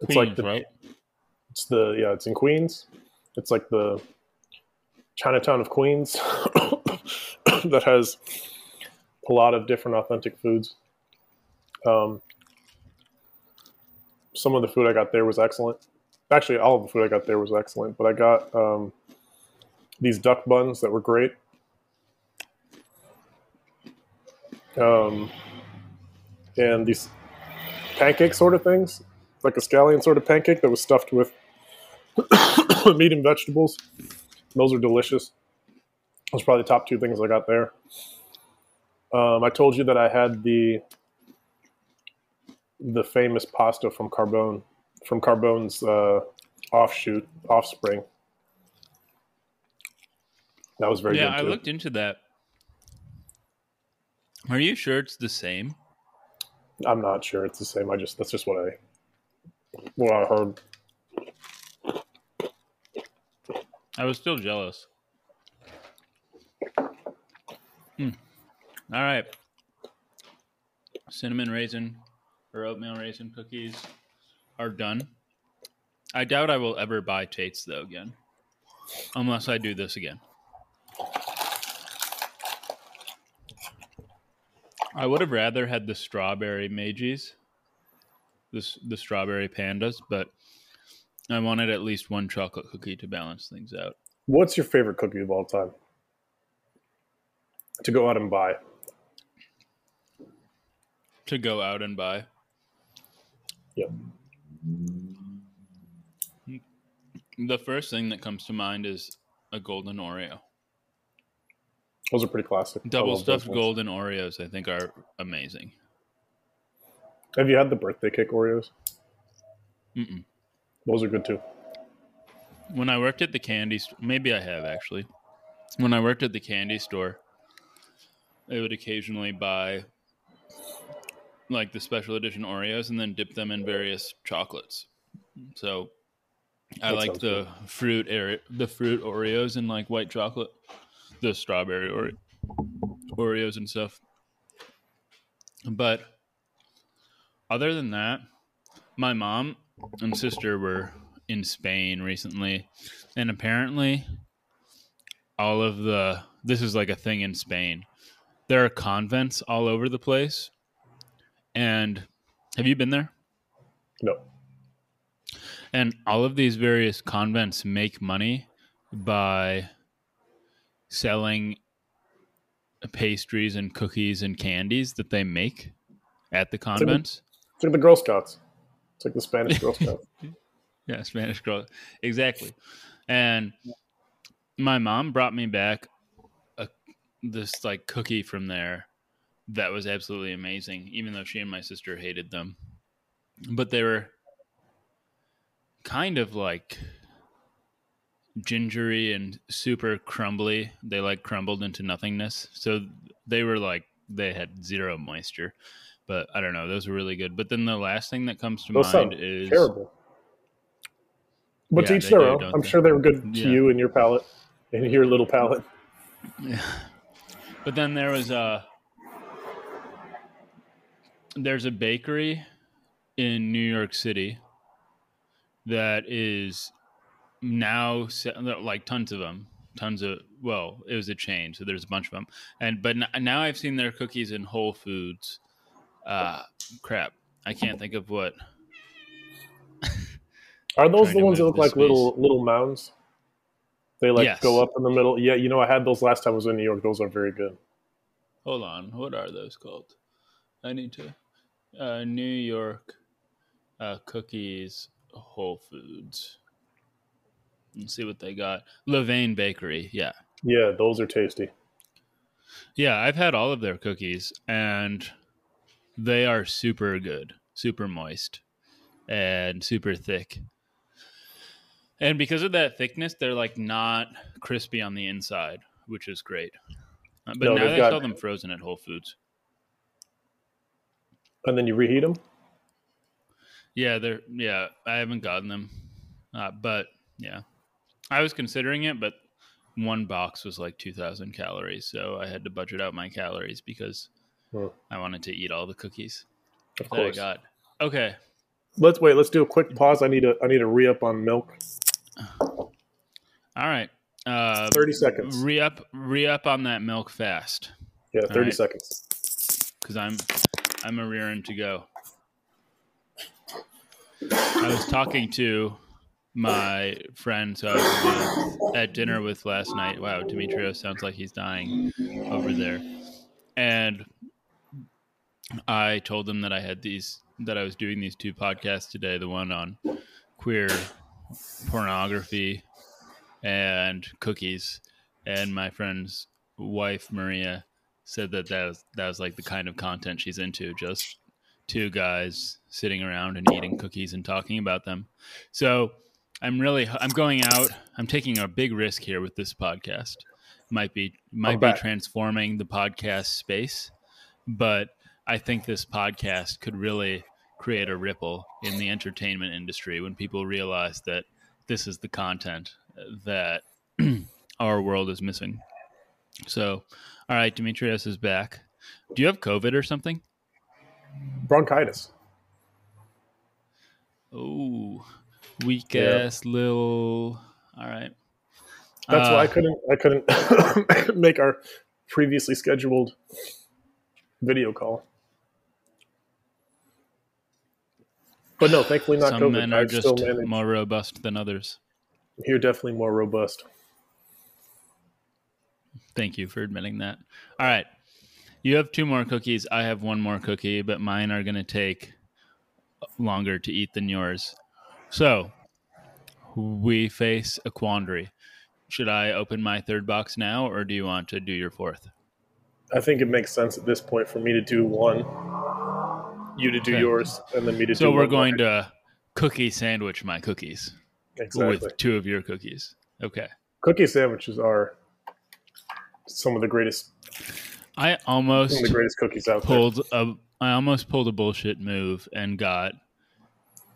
It's like the right? it's the yeah it's in Queens. It's like the Chinatown of Queens that has a lot of different authentic foods. Um, some of the food I got there was excellent. Actually, all of the food I got there was excellent, but I got um, these duck buns that were great. Um, and these pancake sort of things, like a scallion sort of pancake that was stuffed with meat and vegetables. Those are delicious. Those are probably the top two things I got there. Um, I told you that I had the the famous pasta from Carbone, from Carbone's uh, offshoot, offspring. That was very yeah, I too. looked into that. Are you sure it's the same? I'm not sure it's the same. I just that's just what I what I heard. I was still jealous. Hmm. All right. Cinnamon raisin or oatmeal raisin cookies are done. I doubt I will ever buy Tate's though again. Unless I do this again. I would have rather had the strawberry Meijis, this the strawberry pandas, but I wanted at least one chocolate cookie to balance things out. What's your favorite cookie of all time? To go out and buy. To go out and buy. Yep. The first thing that comes to mind is a golden Oreo. Those are pretty classic. Double stuffed golden Oreos, I think, are amazing. Have you had the birthday cake Oreos? Mm-mm. Those are good too. When I worked at the candy store, maybe I have actually. When I worked at the candy store, I would occasionally buy like the special edition Oreos and then dip them in various chocolates. So I like the fruit area, the fruit Oreos and like white chocolate, the strawberry Ore- Oreos and stuff. But other than that, my mom and sister were in Spain recently, and apparently, all of the this is like a thing in Spain. There are convents all over the place, and have you been there? No. And all of these various convents make money by selling pastries and cookies and candies that they make at the convents. It's like the Girl Scouts. It's like the Spanish Girl Scouts. Yeah, Spanish girl. Exactly. And my mom brought me back a this like cookie from there that was absolutely amazing, even though she and my sister hated them. But they were kind of like gingery and super crumbly. They like crumbled into nothingness. So they were like they had zero moisture. But I don't know, those were really good. But then the last thing that comes to Those mind is Terrible. But to each their own. I'm they? sure they were good to Yeah. you and your palate and your little palate. Yeah. But then there was a there's a bakery in New York City that is now like tons of them, tons of well, it was a chain, so there's a bunch of them. And but now I've seen their cookies in Whole Foods. Uh crap. I can't think of what. Are those the ones that look like little little mounds? They like Yes. go up in the middle. Yeah, you know, I had those last time I was in New York. Those are very good. Hold on, what are those called? I need to. Uh, New York uh, cookies, Whole Foods. Let's see what they got. Levain Bakery, yeah, Yeah, those are tasty. yeah. I've had all of their cookies, and they are super good, super moist, and super thick. And because of that thickness, they're like not crispy on the inside, which is great. Uh, But No, now they got- sell them frozen at Whole Foods. And then you reheat them. Yeah, they're yeah. I haven't gotten them. Uh, but yeah, I was considering it, but one box was like 2,000 calories. So I had to budget out my calories because. I wanted to eat all the cookies Of that I got. Okay. Let's wait. Let's do a quick pause. I need a I need a re up on milk. All right. Uh, Thirty seconds. re up, re up on that milk fast Yeah, thirty right. seconds. because I'm I'm a rearing to go. I was talking to my friend who I was with at dinner with last night. Wow, Demitrios sounds like he's dying over there. And I told him that I had these that I was doing these two podcasts today, the one on queer pornography and cookies. And my friend's wife Maria said that that was, that was like the kind of content she's into, just two guys sitting around and eating cookies and talking about them. So I'm really I'm going out. I'm taking a big risk here with this podcast. Might be might I'm be back. transforming the podcast space, but I think this podcast could really create a ripple in the entertainment industry when people realize that this is the content that our world is missing. So, all right, Demitrios is back. Do you have COVID or something? Bronchitis. Oh, weak Yeah. ass little. All right. That's Uh, why I couldn't I couldn't make our previously scheduled video call. But no, thankfully not Some COVID. men are I've just more robust than others. You're definitely more robust. Thank you for admitting that. All right. You have two more cookies. I have one more cookie, but mine are going to take longer to eat than yours. So we face a quandary. Should I open my third box now, or do you want to do your fourth? I think it makes sense at this point for me to do one, you to do Okay. yours, and then me to do. So we're going to cookie sandwich my cookies exactly. with two of your cookies. Okay. Cookie sandwiches are some of the greatest, I almost the greatest cookies out there. pulled a I almost pulled a bullshit move and got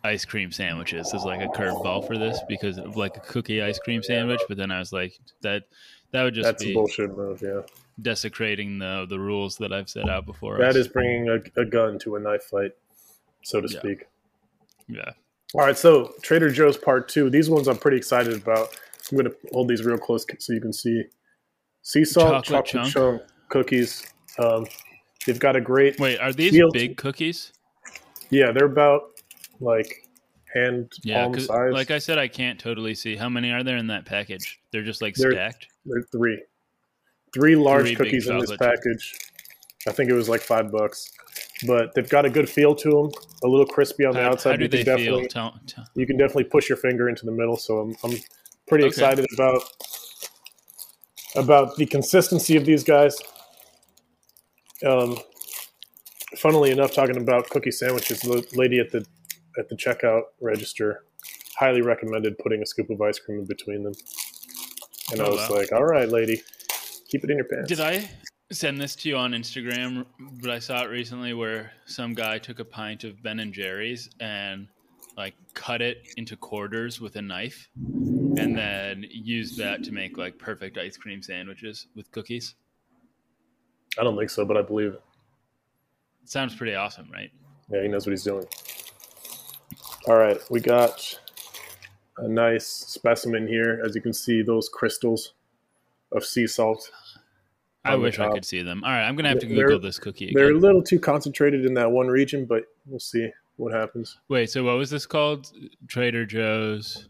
ice cream sandwiches as like a curveball for this because of like a cookie ice cream sandwich. But then I was like, that that would just That's a be bullshit move. Yeah, desecrating the the rules that I've set out before. that us. is bringing a, a gun to a knife fight, so to Yeah. speak. yeah. All right, so Trader Joe's Part Two. These ones I'm pretty excited about. I'm going to hold these real close so you can see. Sea salt, Chocolate chocolate, chunk. chunk. cookies. Um, they've got a great. Wait, are these Field- big cookies? Yeah, they're about like hand Yeah, palm size. like I said, I can't totally see how many are there in that package. They're just like stacked. They're three. Three large Three cookies in this package. I think it was like five bucks. But they've got a good feel to them, a little crispy on the How, outside. how do you, can they definitely, feel? Tell, tell, you can definitely push your finger into the middle. So I'm, I'm pretty Okay. excited about about the consistency of these guys. Um, funnily enough, talking about cookie sandwiches, the lady at the at the checkout register highly recommended putting a scoop of ice cream in between them. And I Oh, was wow. like, "All right, lady, keep it in your pants." Did I send this to you on Instagram? But I saw it recently where some guy took a pint of Ben and Jerry's and like cut it into quarters with a knife, and then used that to make like perfect ice cream sandwiches with cookies. I don't think so, but I believe it. Sounds pretty awesome, right? Yeah, he knows what he's doing. All right, we got a nice specimen here. As you can see, those crystals of sea salt. I wish I could see them. All right, I'm gonna have to They're- Google this cookie They're a little too concentrated in that one region, but we'll see what happens. Wait, so what was this called? Trader Joe's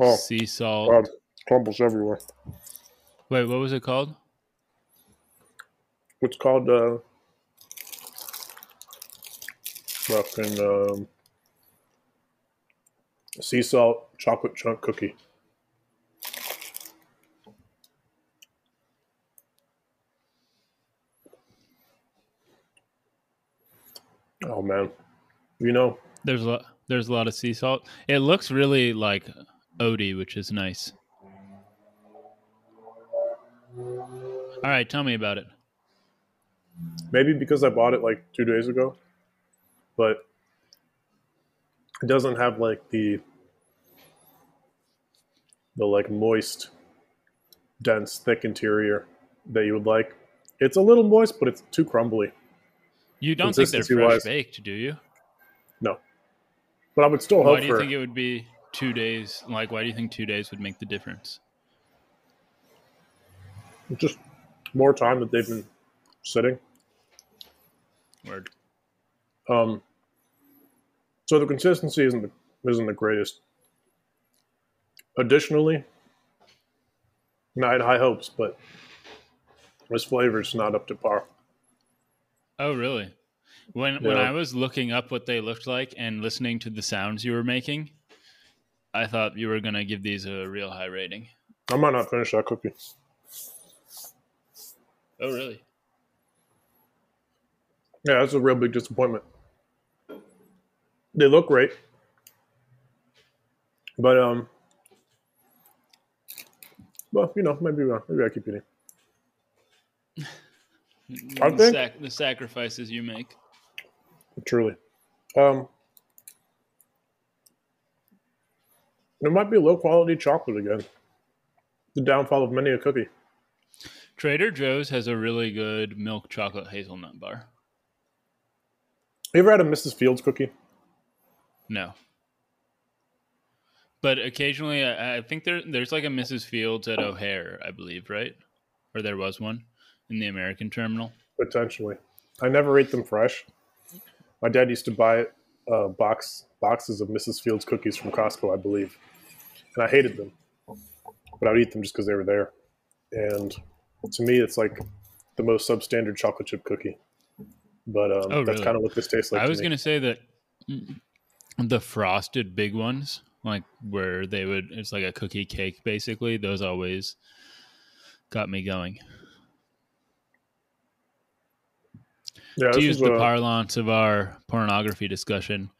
Oh, sea salt. God, crumbles everywhere. Wait, what was it called? What's called uh, fucking um, sea salt chocolate chunk cookie. Oh man, you know, There's a lot, there's a lot of sea salt. It looks really like Odie, which is nice. All right, tell me about it. maybe because I bought it like two days ago, but it doesn't have like the the like moist, dense, thick interior that you would like. It's a little moist, but it's too crumbly. You don't think they're fresh Consistency-wise. baked, do you? No, but I would still hope. Why do you for. think it would be two days? Like, why do you think two days would make the difference? just more time that they've been sitting. Word. Um, so the consistency isn't the, isn't the greatest. Additionally, I had high hopes, but this flavor's not up to par. Oh, really? When when I was looking up what they looked like and listening to the sounds you were making, I thought you were gonna give these a real high rating. I might not finish that cookie. Oh, really? Yeah, that's a real big disappointment. They look great, but um, well, you know, maybe uh, maybe I keep eating. I the, think- sac- the sacrifices you make. Truly. Um, there might be low quality chocolate again. The downfall of many a cookie. Trader Joe's has a really good milk chocolate hazelnut bar. You ever had a Mrs. Fields cookie? No. But occasionally, I, I think there there's like a Mrs. Fields at O'Hare, I believe, right? Or there was one in the American terminal. Potentially. I never ate them fresh. My dad used to buy uh, box boxes of Mrs. Fields cookies from Costco, I believe, and I hated them, but I would eat them just because they were there. And to me, it's like the most substandard chocolate chip cookie. But um, Oh, that's really? kind of what this tastes like. I to was gonna say that the frosted big ones, like where they would, it's like a cookie cake basically. Those always got me going. yeah, to use the a- parlance of our pornography discussion,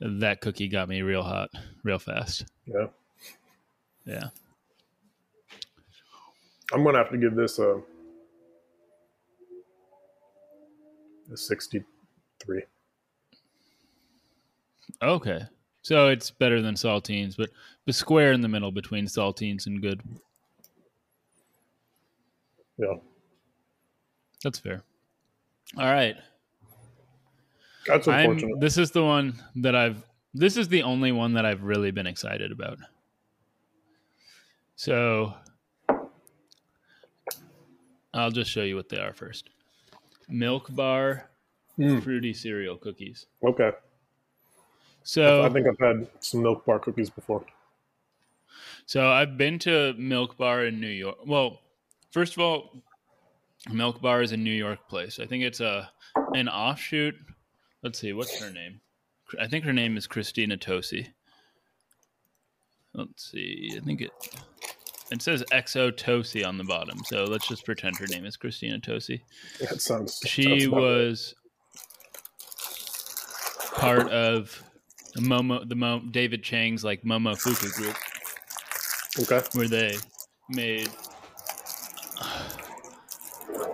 that cookie got me real hot, real fast. yeah. Yeah. I'm gonna have to give this a, a 63. Okay. So it's better than saltines, but the square in the middle between saltines and good. Yeah, That's fair. All right. that's I'm, unfortunate. this is the one that I've this is the only one that I've really been excited about. So I'll just show you what they are first. Milk bar Mm, fruity cereal cookies. okay, So I think I've had some milk bar cookies before. So I've been to Milk Bar in New York. Well, first of all, Milk Bar is a New York place. I think it's a an offshoot. Let's see, what's her name? I think her name is Christina Tosi. Let's see. I think it it says XO Tosi on the bottom. So let's just pretend her name is Christina Tosi. That sounds. She sounds was part of Momo the Mo, David Chang's like Momofuku group. Okay. where they made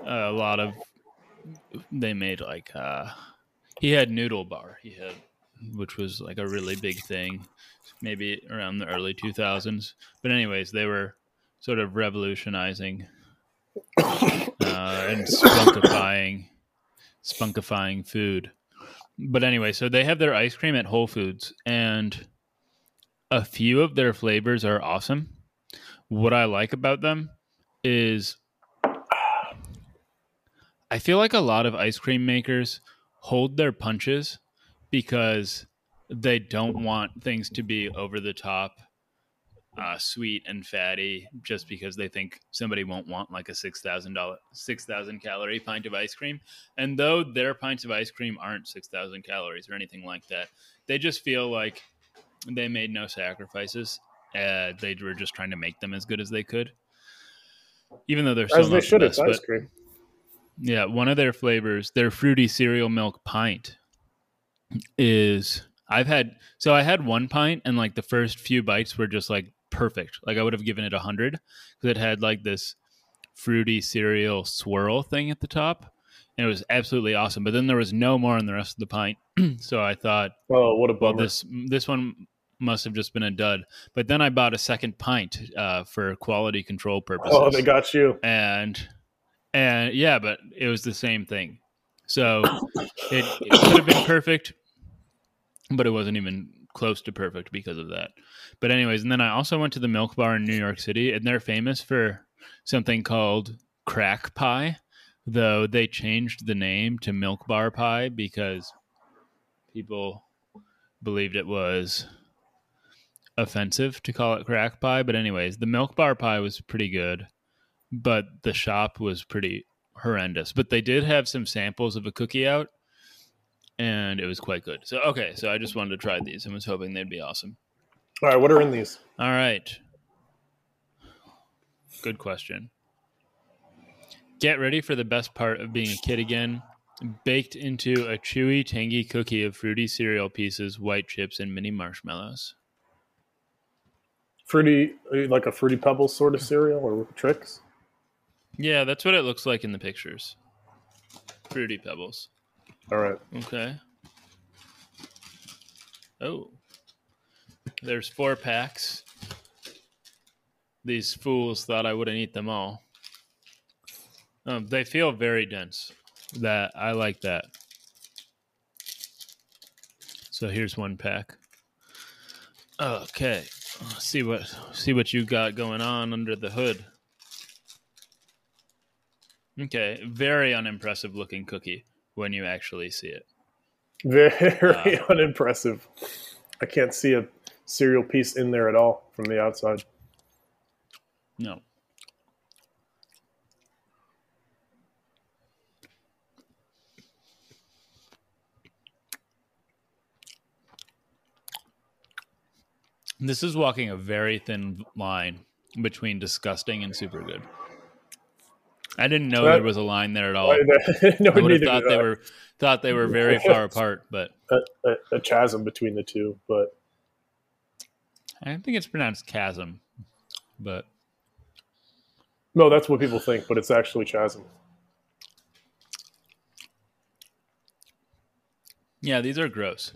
a lot of they made like uh he had noodle bar he had which was like a really big thing maybe around the early 2000s but anyways they were sort of revolutionizing uh, and spunkifying spunkifying food but anyway so they have their ice cream at whole foods and a few of their flavors are awesome. What I like about them is I feel like a lot of ice cream makers hold their punches because they don't want things to be over the top, uh, sweet and fatty, just because they think somebody won't want like a six thousand dollar, six thousand calorie pint of ice cream. And though their pints of ice cream aren't six thousand calories or anything like that, they just feel like they made no sacrifices uh, they were just trying to make them as good as they could, even though they're still As they not the best. Ice cream. yeah, one of their flavors, their fruity cereal milk pint, is I've had. So I had one pint, and like the first few bites were just like perfect. Like I would have given it a hundred because it had like this fruity cereal swirl thing at the top, and it was absolutely awesome. But then there was no more in the rest of the pint, so I thought Oh, what a well bummer. this this one must have just been a dud. But then I bought a second pint uh, for quality control purposes. Oh, they got you. and and yeah, but it was the same thing. So it, it could have been perfect, but it wasn't even close to perfect because of that. But anyways, and then I also went to the Milk Bar in New York City, and they're famous for something called crack pie. Though they changed the name to Milk Bar Pie because people believed it was offensive to call it crack pie. But anyways, the Milk Bar Pie was pretty good, but the shop was pretty horrendous. But they did have some samples of a cookie out, and it was quite good. So okay, so I just wanted to try these and was hoping they'd be awesome. All right, what are in these? All right. Good question. Get ready for the best part of being a kid again. Baked into a chewy, tangy cookie of fruity cereal pieces, white chips, and mini marshmallows. Fruity, like a fruity pebbles sort of cereal or Trix? Yeah, that's what it looks like in the pictures. Fruity pebbles. All right. Okay. Oh. There's four packs. These fools thought I wouldn't eat them all. Um, they feel very dense. That I like that. So here's one pack. Okay. See what see what you got going on under the hood. Okay, very unimpressive looking cookie when you actually see it. Very unimpressive. I can't see a cereal piece in there at all from the outside. No. This is walking a very thin line between disgusting and super good. I didn't know That- there was a line there at all. no, I would have thought they I. were thought they were very far apart, but a, a, a chasm between the two, but I think it's pronounced chasm. But no, that's what people think, but it's actually chasm. yeah, these are gross,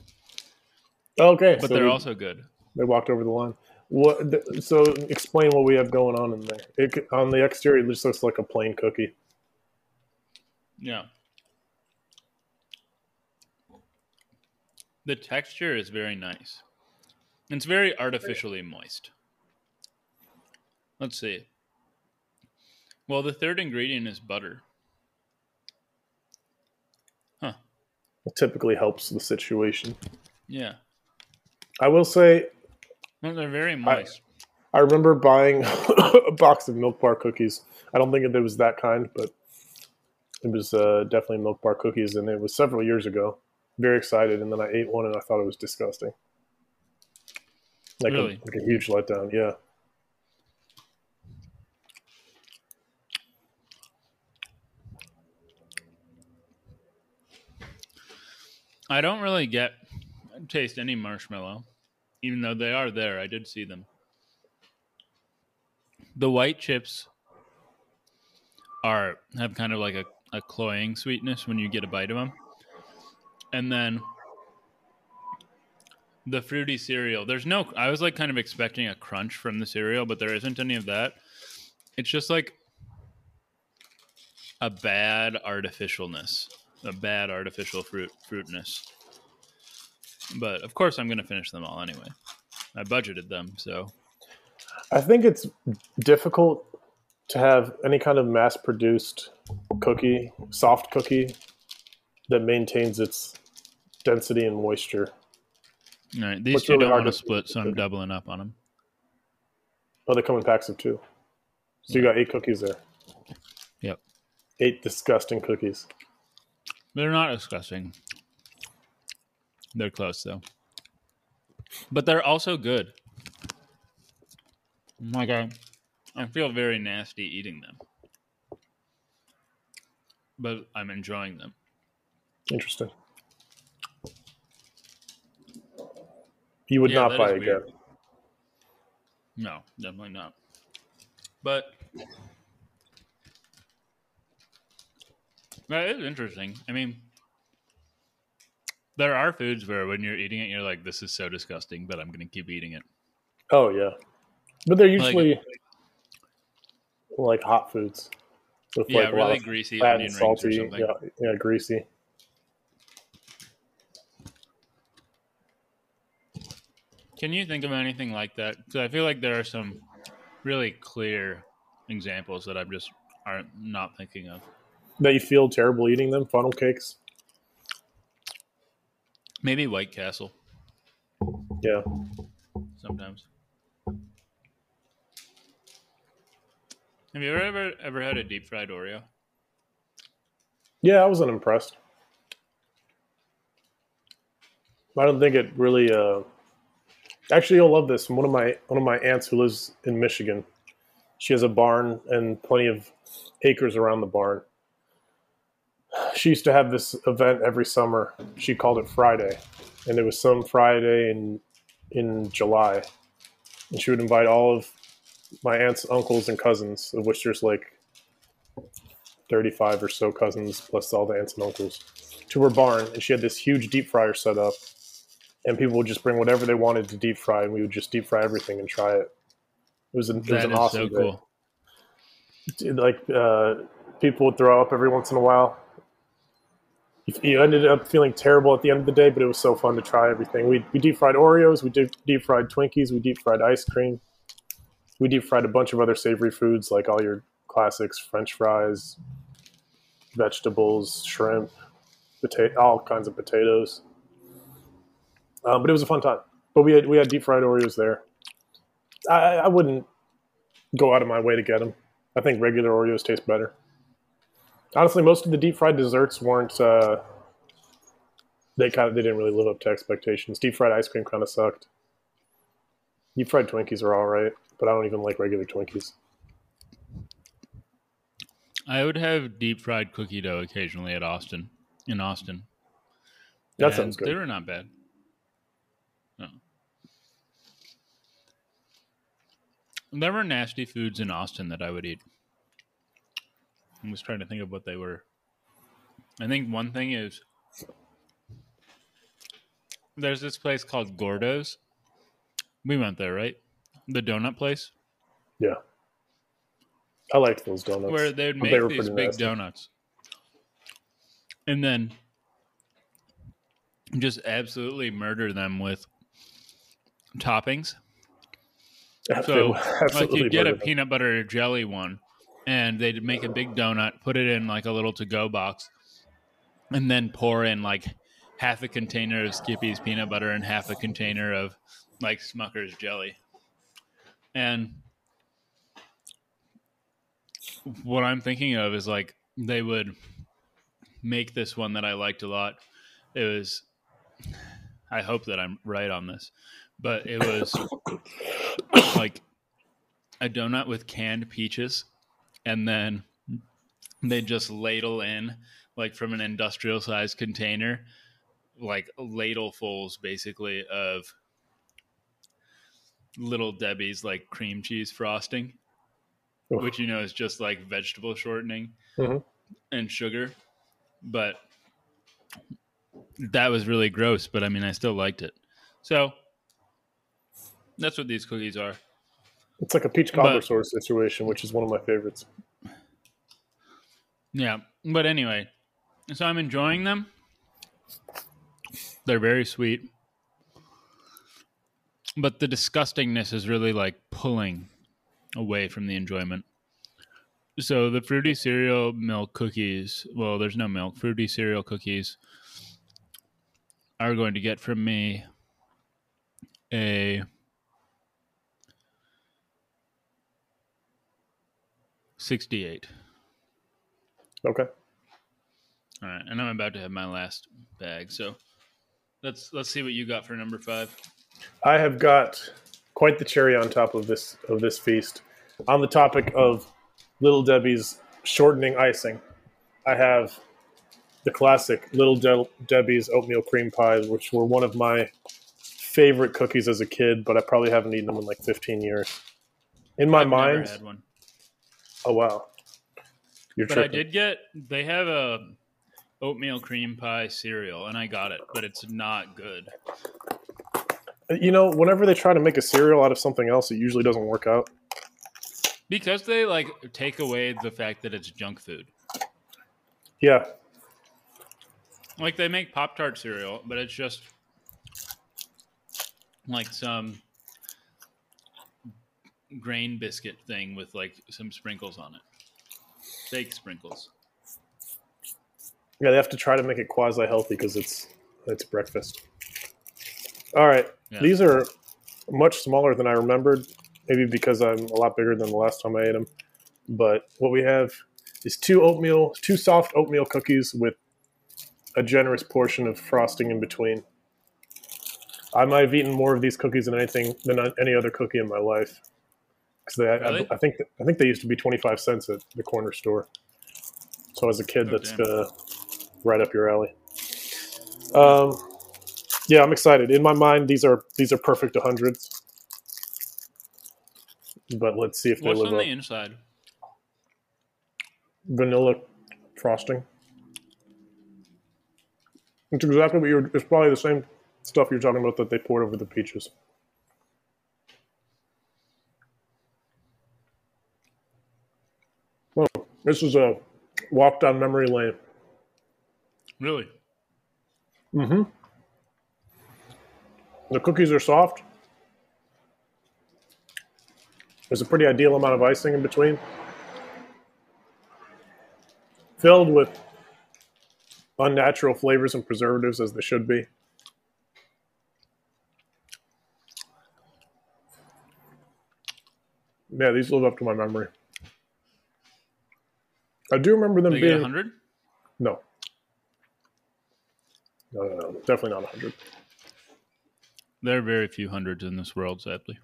Okay, but so they're we- also good. they walked over the line. What? So explain what we have going on in there. It, on the exterior, it just looks like a plain cookie. Yeah. The texture is very nice. It's very artificially moist. Let's see. Well, the third ingredient is butter. Huh. It typically helps the situation. Yeah. I will say, Well, they're very moist. I remember buying a box of Milk Bar cookies. I don't think it was that kind, but it was uh, definitely Milk Bar cookies, and it was several years ago. Very excited, and then I ate one, and I thought it was disgusting. Like, Really? a, like a huge letdown. Yeah. I don't really get taste any marshmallow, even though they are there. I did see them. The white chips are have kind of like a, a cloying sweetness when you get a bite of them, and then the fruity cereal. There's no. I was like kind of expecting a crunch from the cereal, but there isn't any of that. It's just like a bad artificialness, a bad artificial fruit fruitness. But of course, I'm going to finish them all anyway. I budgeted them, so I think it's difficult to have any kind of mass produced cookie, soft cookie, that maintains its density and moisture. All right. These What's two really don't want to split, so I'm doubling up on them. Oh, they come in packs of two. So you got eight cookies there. Yep, Eight disgusting cookies. they're not disgusting. They're close though, but they're also good. Like I, I feel very nasty eating them, but I'm enjoying them. Interesting. You would Yeah, not buy again. weird. No, definitely not. But that is interesting. I mean, There are foods where when you're eating it, you're like, "This is so disgusting," but I'm going to keep eating it. Oh yeah, but they're usually like, hot foods with Yeah, like really greasy onion rings or salty. something. Yeah, yeah, greasy. Can you think of anything like that? Because I feel like there are some really clear examples that I'm just aren't not thinking of. That you feel terrible eating them. Funnel cakes. Maybe White Castle Yeah, sometimes. Have you ever ever had a deep fried Oreo? yeah. I wasn't impressed. I don't think it really. Uh, actually, you'll love this. One of my one of my aunts who lives in Michigan, she has a barn and plenty of acres around the barn. She used to have this event every summer. She called it Friday, and it was some Friday in in July, and she would invite all of my aunts, uncles, and cousins, of which there's like thirty-five or so cousins plus all the aunts and uncles, to her barn, and she had this huge deep fryer set up and people would just bring whatever they wanted to deep fry, and we would just deep fry everything and try it. It was an, it was an awesome so cool. Dude, Like uh, people would throw up every once in a while. You- ended up feeling terrible at the end of the day, but it was so fun to try everything. We we deep fried Oreos, we did deep fried Twinkies, we deep fried ice cream, we deep fried a bunch of other savory foods like all your classics: French fries, vegetables, shrimp, potato, all kinds of potatoes. Um, but it was a fun time. But we had we had deep fried Oreos there. I, I wouldn't go out of my way to get them. I think regular Oreos taste better. Honestly, most of the deep fried desserts weren't. Uh, they kind of they didn't really live up to expectations. Deep fried ice cream kind of sucked. Deep fried Twinkies are all right, but I don't even like regular Twinkies. I would have deep fried cookie dough occasionally at Austin. In Austin, That And sounds good. They were not bad. There were nasty foods in Austin that I would eat. I was trying to think of what they were. I think one thing is there's this place called Gourdough's. We went there, right? The donut place Yeah, I liked those donuts. where they would make they these big nasty. donuts. And then just absolutely murder them with toppings. So, like you get a peanut butter jelly one, and they'd make a big donut, put it in like a little to-go box, and then pour in like half a container of Skippy's peanut butter and half a container of like Smucker's jelly. And what I'm thinking of is like they would make this one that I liked a lot. It was I hope that I'm right on this, but it was like a donut with canned peaches and then they just ladle in like from an industrial sized container like ladlefuls basically of little debbie's like cream cheese frosting Oof. which you know is just like vegetable shortening Mhm. and sugar but that was really gross but i mean i still liked it so that's what these cookies are It's like a peach cobbler But- sort of situation, which is one of my favorites. Yeah, but anyway, so I'm enjoying them. They're very sweet. But the disgustingness is really like pulling away from the enjoyment. So the fruity cereal milk cookies, well, there's no milk, fruity cereal cookies are going to get from me a sixty-eight. Okay. All right, and I'm about to have my last bag. So let's let's see what you got for number five. I have got quite the cherry on top of this of this feast. On the topic of Little Debbie's shortening icing, I have the classic Little De- Debbie's oatmeal cream pies, which were one of my favorite cookies as a kid, but I probably haven't eaten them in like 15 years. In my I've never mind, had one, oh wow, you're but I did get. They have a oatmeal cream pie cereal, and I got it, but it's not good. Uh, you know, whenever they try to make a cereal out of something else, it usually doesn't work out. Because they like take away the fact that it's junk food. Yeah, Like they make Pop Tart cereal, but it's just like some grain biscuit thing with like some sprinkles on it. Fake sprinkles. yeah, they have to try to make it quasi healthy because it's it's breakfast. All right, Yeah. these are much smaller than I remembered. Maybe because I'm a lot bigger than the last time I ate them. But what we have is two oatmeal, two soft oatmeal cookies with a generous portion of frosting in between. I might have eaten more of these cookies than anything than any other cookie in my life. Because they, Really? I, I think, I think they used to be twenty five cents at the corner store. So as a kid, Oh, that's uh, right up your alley. Um, yeah, I'm excited. In my mind, these are these are perfect hundreds. But let's see if they What's live on up. the inside? Vanilla frosting. It's exactly what you're. It's probably the same stuff you're talking about that they poured over the peaches. Well, this is a walk down memory lane. Really? Mm-hmm. The cookies are soft. There's a pretty ideal amount of icing in between. Filled with unnatural flavors and preservatives as they should be. Yeah, these live up to my memory. I do remember them They being 100? no. No, no, no. Definitely not 100. There are very few hundreds in this world, sadly.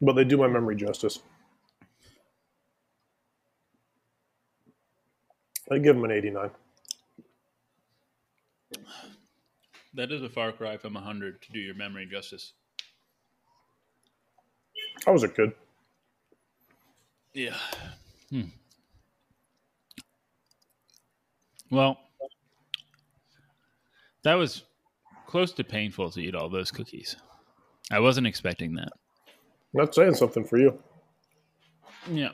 But they do my memory justice. I give them an 89. That is a far cry from 100 to do your memory justice. I was a kid. Yeah. Hmm. Well, that was close to painful to eat all those cookies. I wasn't expecting that. That's saying something for you. Yeah.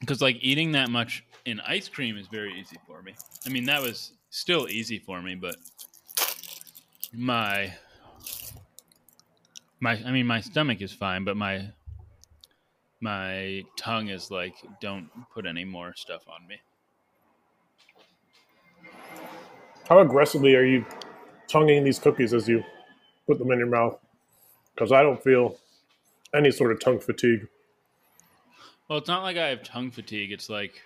Because, like, eating that much in ice cream is very easy for me. I mean, that was still easy for me, but my. My, I mean, my stomach is fine, but my my tongue is like, don't put any more stuff on me. How aggressively are you tonguing these cookies as you put them in your mouth? Because I don't feel any sort of tongue fatigue. Well, it's not like I have tongue fatigue. It's like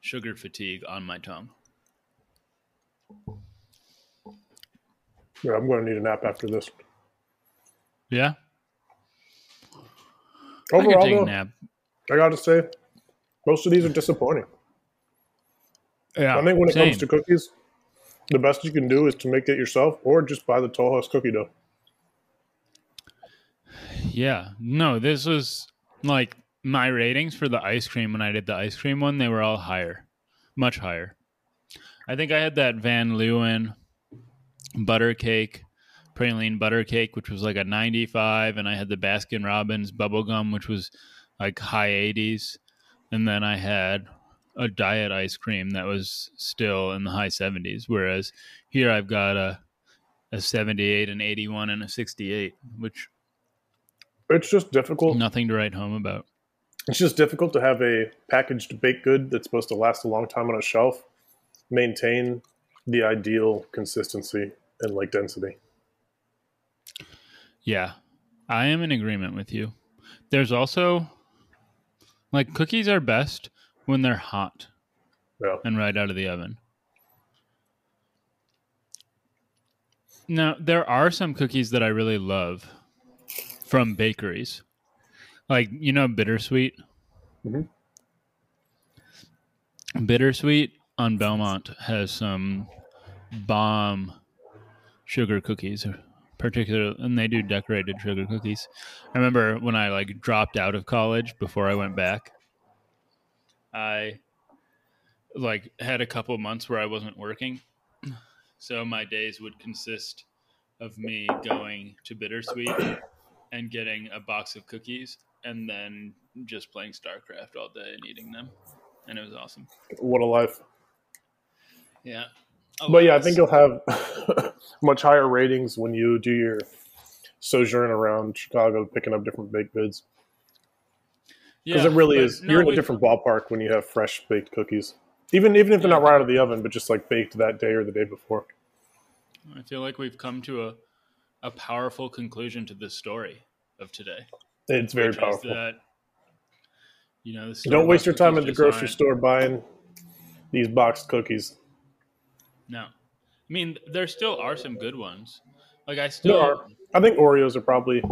sugar fatigue on my tongue. Yeah, I'm going to need a nap after this. Yeah, I Overall, a though. I got to say, most of these are disappointing. Yeah, I think when it comes to cookies, the best you can do is to make it yourself or just buy the Toll House cookie dough. Yeah. No, this was like my ratings for the ice cream when I did the ice cream one, they were all higher. Much higher. I think I had that Van Leeuwen butter cake, praline butter cake, which was like a 95, and I had the Baskin Robbins bubblegum, which was like high 80s. And then I had a diet ice cream that was still in the high 70s. Whereas here I've got a a 78, an 81, and a 68, which It's just difficult. Nothing to write home about. It's just difficult to have a packaged baked good that's supposed to last a long time on a shelf maintain the ideal consistency and like density. Yeah, I am in agreement with you. There's also like cookies are best when they're hot Yeah. and right out of the oven. Now, there are some cookies that I really love from bakeries. Like, you know, bittersweet. Mhm. Bittersweet on Belmont has some bomb sugar cookies. Particular, and they do decorated sugar cookies. I remember when I like dropped out of college before I went back. I like had a couple months where I wasn't working, so my days would consist of me going to Bittersweet and getting a box of cookies, and then just playing StarCraft all day and eating them, and it was awesome. What a life! Yeah, Oh, but yeah, I think you'll have much higher ratings when you do your sojourn around Chicago, picking up different baked goods. Because yeah, it really is. No, you're in a different ballpark when you have fresh baked cookies, even even if they're yeah. not right out of the oven, but just like baked that day or the day before. I feel like we've come to a a powerful conclusion to this story of today. It's very powerful. That, you know, don't waste your time at the grocery store buying these boxed cookies. No, I mean there still are some good ones. Like I still, are. I think Oreos are probably.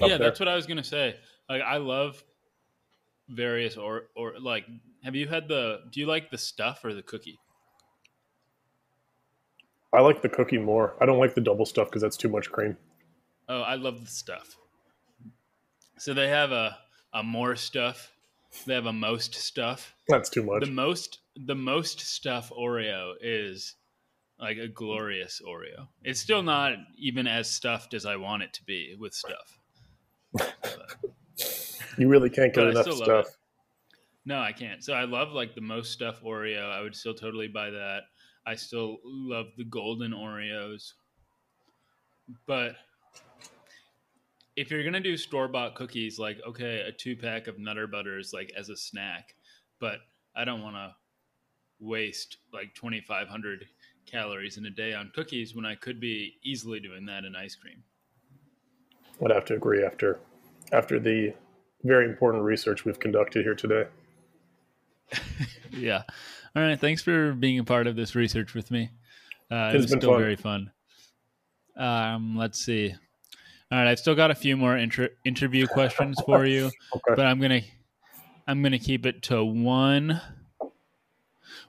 yeah, there. that's what I was gonna say. Like I love various or or like. Have you had the? Do you like the stuff or the cookie? I like the cookie more. I don't like the double stuff because that's too much cream. Oh, I love the stuff. So they have a a more stuff. They have a most stuff. That's too much. The most the most stuff Oreo is like a glorious Oreo. It's still not even as stuffed as I want it to be with stuff. you really can't get enough stuff. No, I can't. So I love like the most stuff Oreo. I would still totally buy that. I still love the golden Oreos. But if you're gonna do store bought cookies, like okay, a two pack of Nutter Butters like as a snack, but I don't want to waste like 2,500 calories in a day on cookies when I could be easily doing that in ice cream. I'd have to agree after after the very important research we've conducted here today. yeah. All right. Thanks for being a part of this research with me. Uh, it was still fun. very fun. Um, let's see. All right, I've still got a few more inter- interview questions for you, okay. but I'm gonna I'm gonna keep it to one.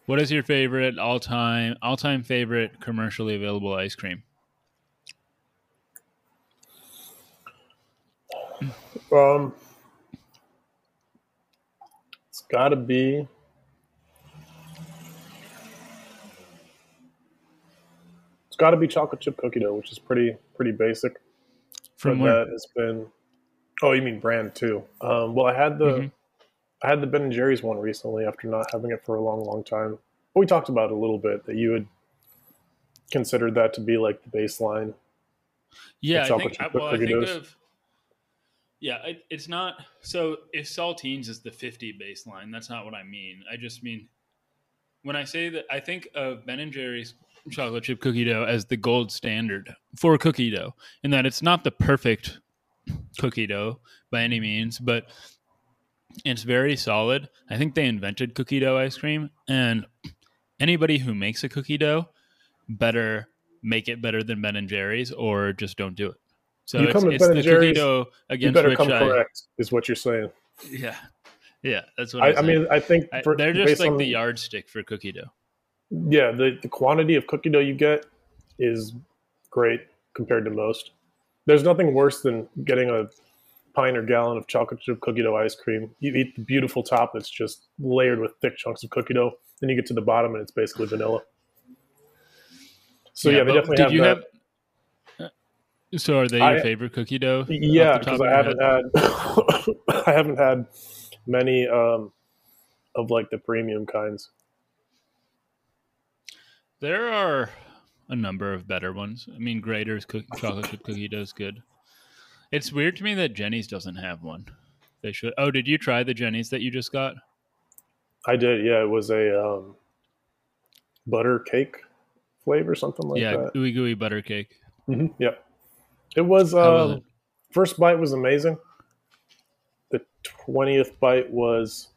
What is your favorite all time all time favorite commercially available ice cream? Um, it's got to be. It's got to be chocolate chip cookie dough, which is pretty pretty basic. From that has been. Oh, you mean brand too? Um, well, I had the mm-hmm. I had the Ben and Jerry's one recently after not having it for a long, long time. We talked about a little bit that you had considered that to be like the baseline. Yeah, I think, well, I think of, yeah, it, it's not. So if saltines is the 50 baseline, that's not what I mean. I just mean when I say that, I think of Ben and Jerry's chocolate chip cookie dough as the gold standard for cookie dough, in that it's not the perfect cookie dough by any means, but it's very solid. I think they invented cookie dough ice cream, and anybody who makes a cookie dough better make it better than Ben and Jerry's, or just don't do it. So you it's, come it's ben the cookie dough against you better come I, correct, is what you're saying. Yeah, yeah, that's what I, I mean. I think for, I, they're just like on, the yardstick for cookie dough. Yeah, the, the quantity of cookie dough you get is great compared to most. There's nothing worse than getting a pint or gallon of chocolate chip cookie dough ice cream. You eat the beautiful top that's just layered with thick chunks of cookie dough. Then you get to the bottom and it's basically vanilla. So yeah, yeah they definitely have, that. Have, so are they your I, favorite cookie dough? Yeah, because I haven't head? had I haven't had many um, of like the premium kinds. There are a number of better ones. I mean, Graeter's chocolate chip cookie dough is good. It's weird to me that Jeni's doesn't have one. They should. Oh, did you try the Jeni's that you just got? I did. Yeah, it was a um, butter cake flavor, something like yeah, that. Yeah, gooey gooey butter cake. Mm-hmm. Yeah, it was. Um, was it? First bite was amazing. The twentieth bite was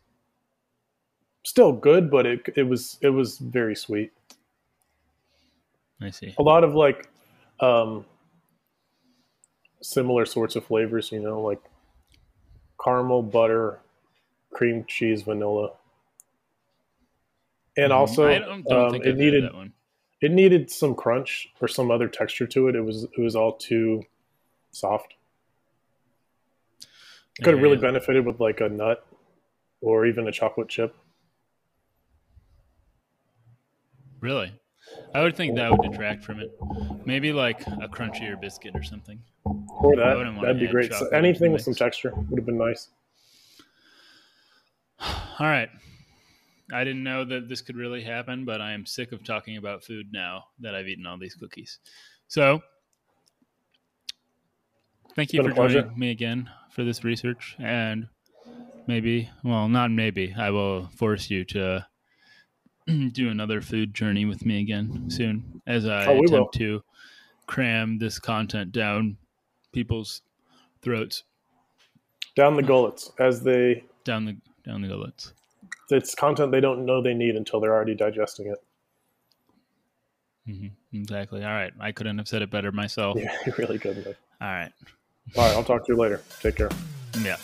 still good, but it it was it was very sweet. I see. A lot of like um, similar sorts of flavors, you know, like caramel, butter, cream cheese, vanilla. And mm-hmm. also, I don't, don't um, it I've needed it needed some crunch or some other texture to it. It was it was all too soft. Could have really benefited with like a nut or even a chocolate chip. Really? I would think that would detract from it. Maybe like a crunchier biscuit or something. Or that that'd be great. So anything with some texture would have been nice. All right. I didn't know that this could really happen, but I am sick of talking about food now that I've eaten all these cookies. So, thank you for joining me again for this research. And maybe, well, not maybe, I will force you to do another food journey with me again soon as I Oh, attempt will. to cram this content down people's throats, Down the gullets as they down the down the gullets. it's content they don't know they need until they're already digesting it. Mm-hmm. Exactly. All right. I couldn't have said it better myself. Yeah, you really couldn't have. All right. All right, I'll talk to you later. Take care. Yeah.